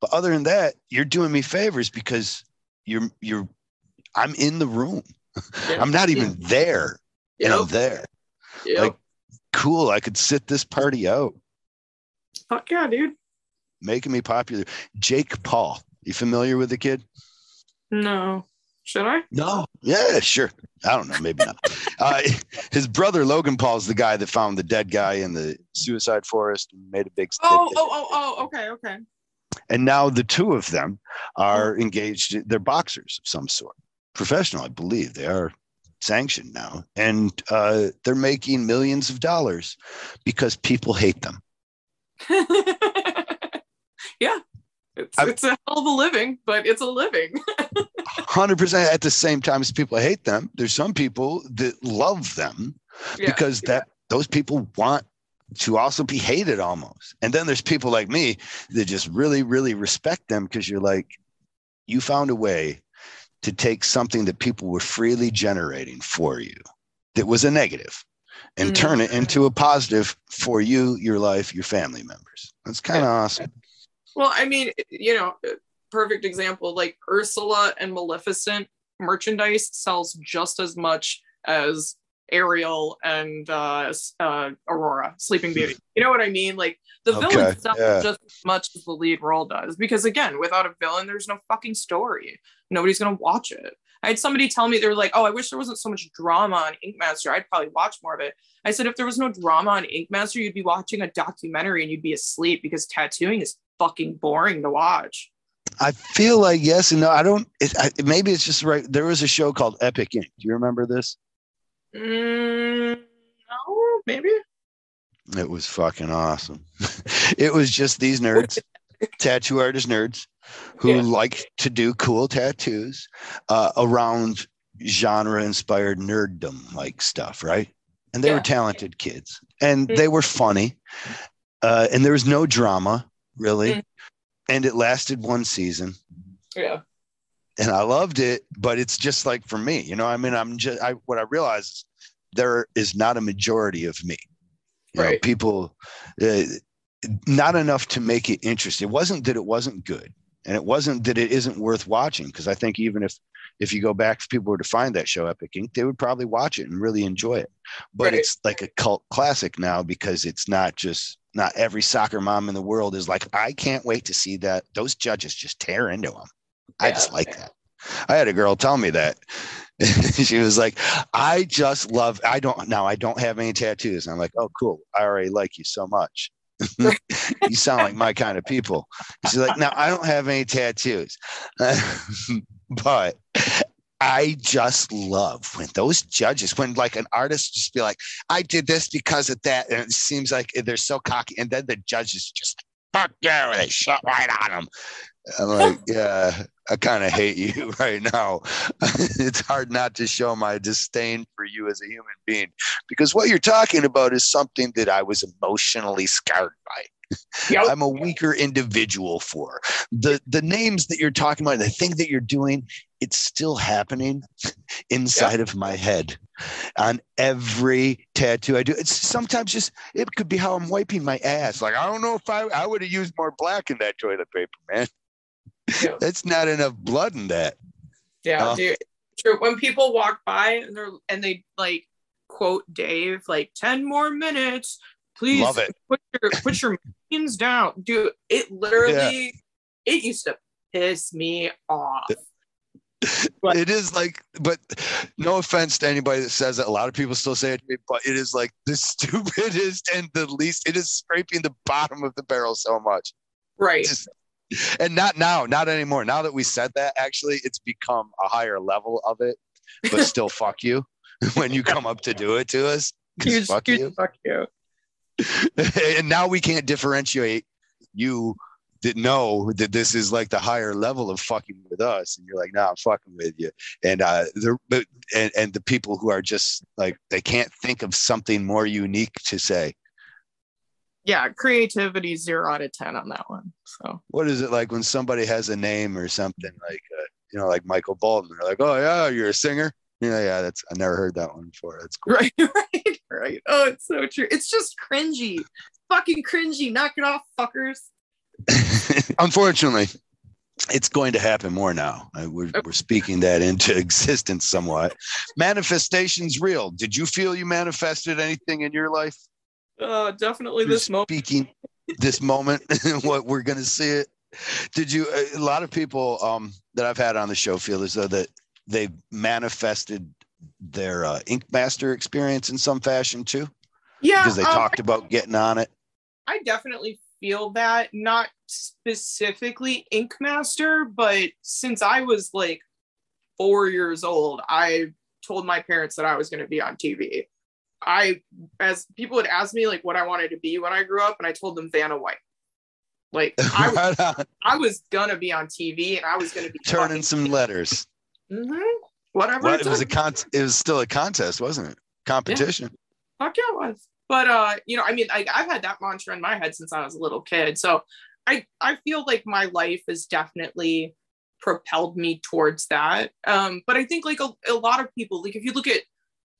But other than that, you're doing me favors because you're, you're, I'm in the room. Yeah. I'm not even there. Yep. And I'm there. Yep. Like, cool. I could sit this party out. Fuck yeah, dude. Making me popular. Jake Paul. You familiar with the kid? No. Should I? No. Yeah, sure. I don't know. Maybe not. uh, his brother Logan Paul is the guy that found the dead guy in the suicide forest and made a big. Oh, oh, oh, oh. Okay, okay. And now the two of them are engaged. They're boxers of some sort, professional, I believe. They are sanctioned now, and uh, they're making millions of dollars because people hate them. yeah. It's, it's a hell of a living, but it's a living. 100% at the same time as people hate them there's some people that love them yeah, because that yeah. those people want to also be hated almost and then there's people like me that just really really respect them because you're like you found a way to take something that people were freely generating for you that was a negative and mm-hmm. turn it into a positive for you your life your family members. That's kind of awesome. Well i mean you know perfect example like ursula and maleficent merchandise sells just as much as ariel and uh, uh, aurora sleeping beauty. You know what i mean? Like the okay, villain sells yeah. just as much as the lead role does because again without a villain there's no fucking story. Nobody's gonna watch it I had somebody tell me they were like, "Oh, I wish there wasn't so much drama on Ink Master. I'd probably watch more of it." I said, "If there was no drama on Ink Master, you'd be watching a documentary and you'd be asleep because tattooing is fucking boring to watch." I feel like yes and no. I don't. It, I, maybe it's just right. There was a show called Epic Ink. Do you remember this? Mm, no, maybe. It was fucking awesome. it was just these nerds, tattoo artist nerds, who yeah. like to do cool tattoos uh, around genre-inspired nerddom like stuff, right? And they yeah. were talented kids, and mm-hmm. they were funny, uh, and there was no drama really. Mm-hmm and it lasted one season. Yeah. And I loved it, but it's just like for me, you know, I mean, I'm just, I, what I realize is there is not a majority of me. You right. know, people, uh, not enough to make it interesting. It wasn't that it wasn't good, and it wasn't that it isn't worth watching. Because I think even if if you go back, if people were to find that show Epic Ink, they would probably watch it and really enjoy it. But right. it's like a cult classic now because it's not just not every soccer mom in the world is like, I can't wait to see that. Those judges just tear into them. I just like that. I had a girl tell me that. she was like, I just love, I don't, now I don't have any tattoos. And I'm like, oh, cool. I already like you so much. you sound like my kind of people. She's like, now I don't have any tattoos, but I just love when those judges, when like an artist just be like, I did this because of that. And it seems like they're so cocky. And then the judges just, fuck yeah, they shut right on them. I'm like, yeah, I kind of hate you right now. it's hard not to show my disdain for you as a human being because what you're talking about is something that I was emotionally scarred by. Yep. I'm a weaker individual for the the names that you're talking about, the thing that you're doing. It's still happening inside yep. of my head on every tattoo I do. It's sometimes just it could be how I'm wiping my ass. Like I don't know if I I would have used more black in that toilet paper, man. Yeah. That's not enough blood in that. Yeah, uh, dude. True. When people walk by and they're and they like quote Dave like 10 more minutes Please put your put your machines down. Dude, it literally yeah. it used to piss me off. But, it is like, but no offense to anybody that says it. A lot of people still say it to me, but it is like the stupidest and the least. It is scraping the bottom of the barrel so much. Right. Just, and not now, not anymore. Now that we said that, actually, it's become a higher level of it. But still, fuck you when you come up to do it to us. You, fuck you. Fuck you. and now we can't differentiate you that know that this is like the higher level of fucking with us and you're like nah i'm fucking with you and uh the but and, and the people who are just like they can't think of something more unique to say yeah creativity zero out of ten on that one so what is it like when somebody has a name or something like uh, you know like michael bolton they're like oh yeah you're a singer yeah, yeah, that's I never heard that one before. That's cool. Right, right, right. Oh, it's so true. It's just cringy. Fucking cringy. Knock it off, fuckers. Unfortunately, it's going to happen more now. We're, we're speaking that into existence somewhat. Manifestation's real. Did you feel you manifested anything in your life? Uh, definitely this moment. Speaking this moment, what we're going to see it. Did you? A lot of people um, that I've had on the show feel as though that they've manifested their uh, Ink Master experience in some fashion too. Yeah, because they um, talked about getting on it. I definitely feel that, not specifically Ink Master, but since I was like four years old, I told my parents that I was going to be on TV. I, as people would ask me like what I wanted to be when I grew up, and I told them Vanna White. Like I, I was gonna be on TV, and I was gonna be turning some letters Mm-hmm. Whatever. Well, it was a con. It was still a contest, wasn't it? Competition. Yeah. Fuck yeah, it was. But uh, you know, I mean, I, I've had that mantra in my head since I was a little kid. So I I feel like my life has definitely propelled me towards that. Um, but I think like a, a lot of people, like if you look at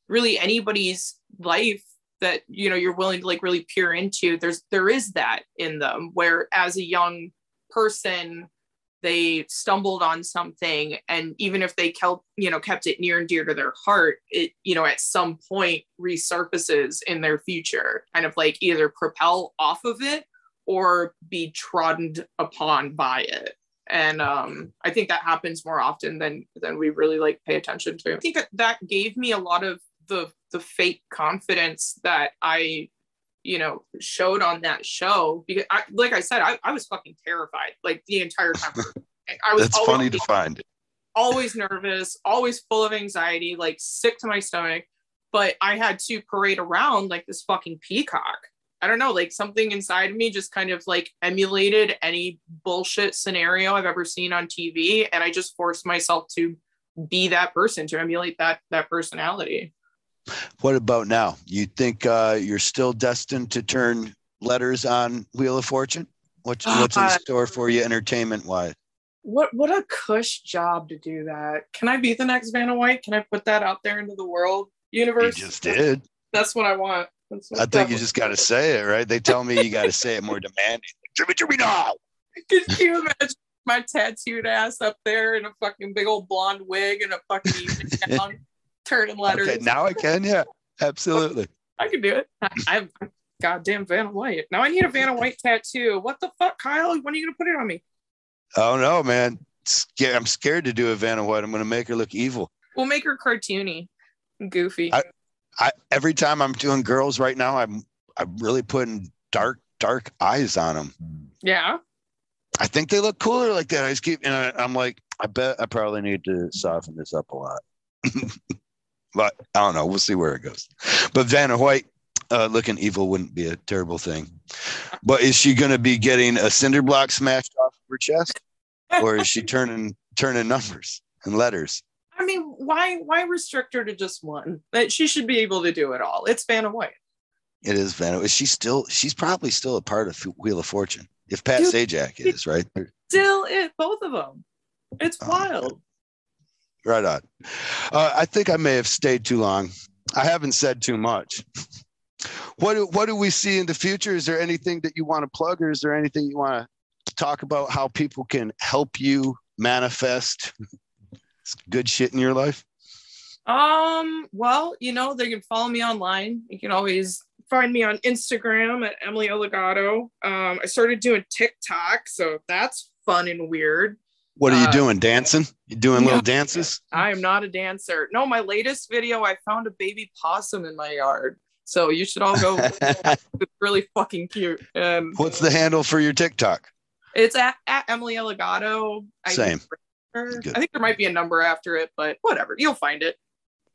really anybody's life that you know you're willing to like really peer into, there's there is that in them where as a young person they stumbled on something and even if they kept you know kept it near and dear to their heart it you know at some point resurfaces in their future kind of like either propel off of it or be trodden upon by it. And um, i think that happens more often than than we really like pay attention to. I think that that gave me a lot of the the fake confidence that i you know showed on that show because I, like i said I, I was fucking terrified like the entire time i was that's funny to find it. always nervous always full of anxiety like sick to my stomach but i had to parade around like this fucking peacock I don't know, like something inside of me just kind of like emulated any bullshit scenario I've ever seen on TV. And I just forced myself to be that person, to emulate that that personality. What about now? You think uh, you're still destined to turn letters on Wheel of Fortune? What's, what's in uh, store for you entertainment wise? What what a cush job to do that. Can I be the next Vanna White? Can I put that out there into the world universe? You just did. That's what I want. I think you just got to say it, right? They tell me you got to say it more demanding. Jimmy, Jimmy, now. Could you imagine my tattooed ass up there in a fucking big old blonde wig and a fucking evening gown, turning letters? Okay, now I can, yeah, absolutely. I can do it. I, am goddamn Vanna White. Now I need a Vanna White tattoo. What the fuck, Kyle? When are you gonna put it on me? Oh no, man. I'm scared to do a Vanna White. I'm gonna make her look evil. We'll make her cartoony, goofy. I, I every time I'm doing girls right now, I'm I'm really putting dark dark eyes on them. Yeah. I think they look cooler like that. I just keep, and I, I'm like, I bet I probably need to soften this up a lot. but I don't know. We'll see where it goes. But Vanna White uh, looking evil wouldn't be a terrible thing. But is she going to be getting a cinder block smashed off of her chest, or is she turning turning numbers and letters? I mean, why why restrict her to just one? That she should be able to do it all. It's Vanna White. It is Vanna. Is she still? She's probably still a part of Wheel of Fortune. If Pat Dude, Sajak is right, still it. Both of them. It's oh, wild. Right on. Uh, I think I may have stayed too long. I haven't said too much. What do, what do we see in the future? Is there anything that you want to plug, or is there anything you want to talk about? How people can help you manifest good shit in your life? Um, well, you know, they can follow me online. You can always find me on Instagram at Emily Elegado. Um, I started doing TikTok, so that's fun and weird. What are you uh, doing? Dancing? You doing yeah, little dances? I am not a dancer. No, my latest video, I found a baby possum in my yard. So you should all go. it's really fucking cute. And what's the handle for your TikTok? It's at, at Emily Elegado. Same. I think there might be a number after it, but whatever. You'll find it.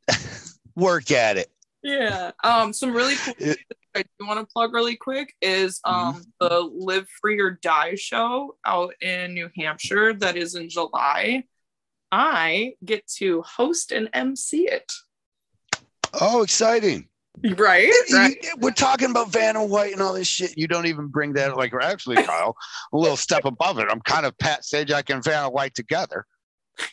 Work at it. Yeah. Um, some really cool it, I do want to plug really quick is um mm-hmm. the Live Free or Die show out in New Hampshire that is in July. I get to host and MC it. Oh, exciting. Right, right. We're talking about Vanna White and all this shit. You don't even bring that. Like, we're actually, Kyle, a little step above it. I'm kind of Pat Sajak and Vanna White together.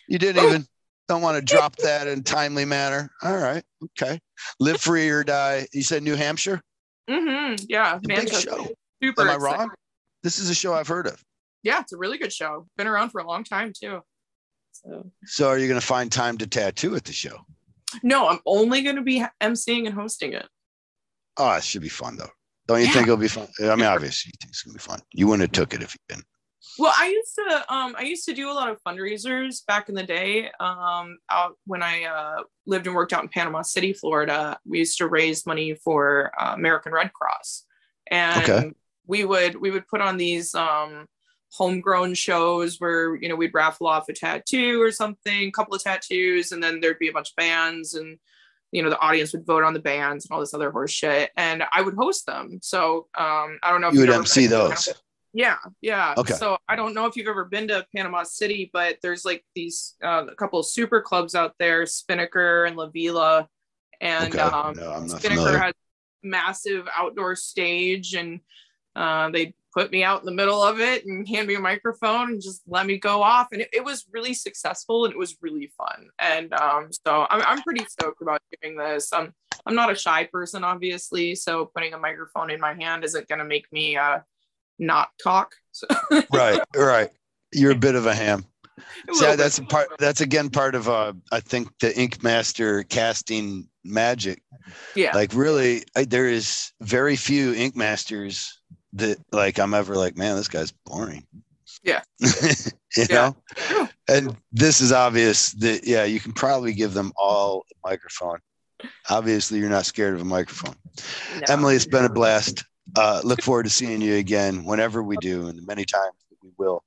You didn't even don't want to drop that in timely manner. All right, okay. Live free or die. You said New Hampshire. Mm-hmm. Yeah, big show. Super. Am I wrong? This is a show I've heard of. Yeah, it's a really good show. Been around for a long time too. So. So, are you going to find time to tattoo at the show? No, I'm only going to be emceeing and hosting it. Oh, it should be fun though. Don't you yeah. think it'll be fun? I mean, obviously, you think it's gonna be fun. You wouldn't have took it if you didn't. Well, I used to um I used to do a lot of fundraisers back in the day. Um out when I uh, lived and worked out in Panama City, Florida, we used to raise money for uh, American Red Cross. And okay. we would we would put on these um homegrown shows where you know we'd raffle off a tattoo or something, a couple of tattoos, and then there'd be a bunch of bands, and you know the audience would vote on the bands and all this other horse shit, and I would host them. So um, I don't know. If you would MC those. Yeah, yeah. Okay. So I don't know if you've ever been to Panama City, but there's like these uh, a couple of super clubs out there, Spinnaker and La Vela, and Okay. um, No, Spinnaker familiar. has massive outdoor stage, and uh, they put me out in the middle of it and hand me a microphone and just let me go off, and it, it was really successful and it was really fun. And um, so I'm I'm pretty stoked about doing this. I'm I'm not a shy person, obviously, so putting a microphone in my hand isn't going to make me uh, not talk. So right, right. You're a bit of a ham. See, that's a part. That's again part of uh, I think the Ink Master casting magic. Yeah. Like really, I, there is very few Ink Masters that like I'm ever like, man, this guy's boring. Yeah. you Yeah. know, and this is obvious that yeah, you can probably give them all a microphone. Obviously, you're not scared of a microphone. No. Emily, it's been a blast. Uh, look forward to seeing you again whenever we do, and many times we will.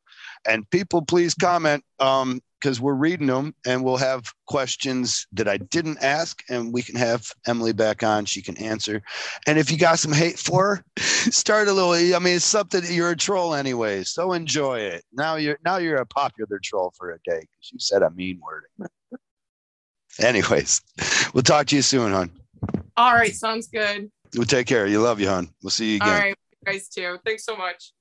And people, please comment um, because we're reading them, and we'll have questions that I didn't ask, and we can have Emily back on. She can answer. And if you got some hate for her, start a little. I mean, it's something. You're a troll anyway, so enjoy it. Now you're now you're a popular troll for a day because you said a mean word. Anyways, we'll talk to you soon, hon. All right, sounds good. We'll take care. You love you, hon. We'll see you again. All right, you guys too. Thanks so much.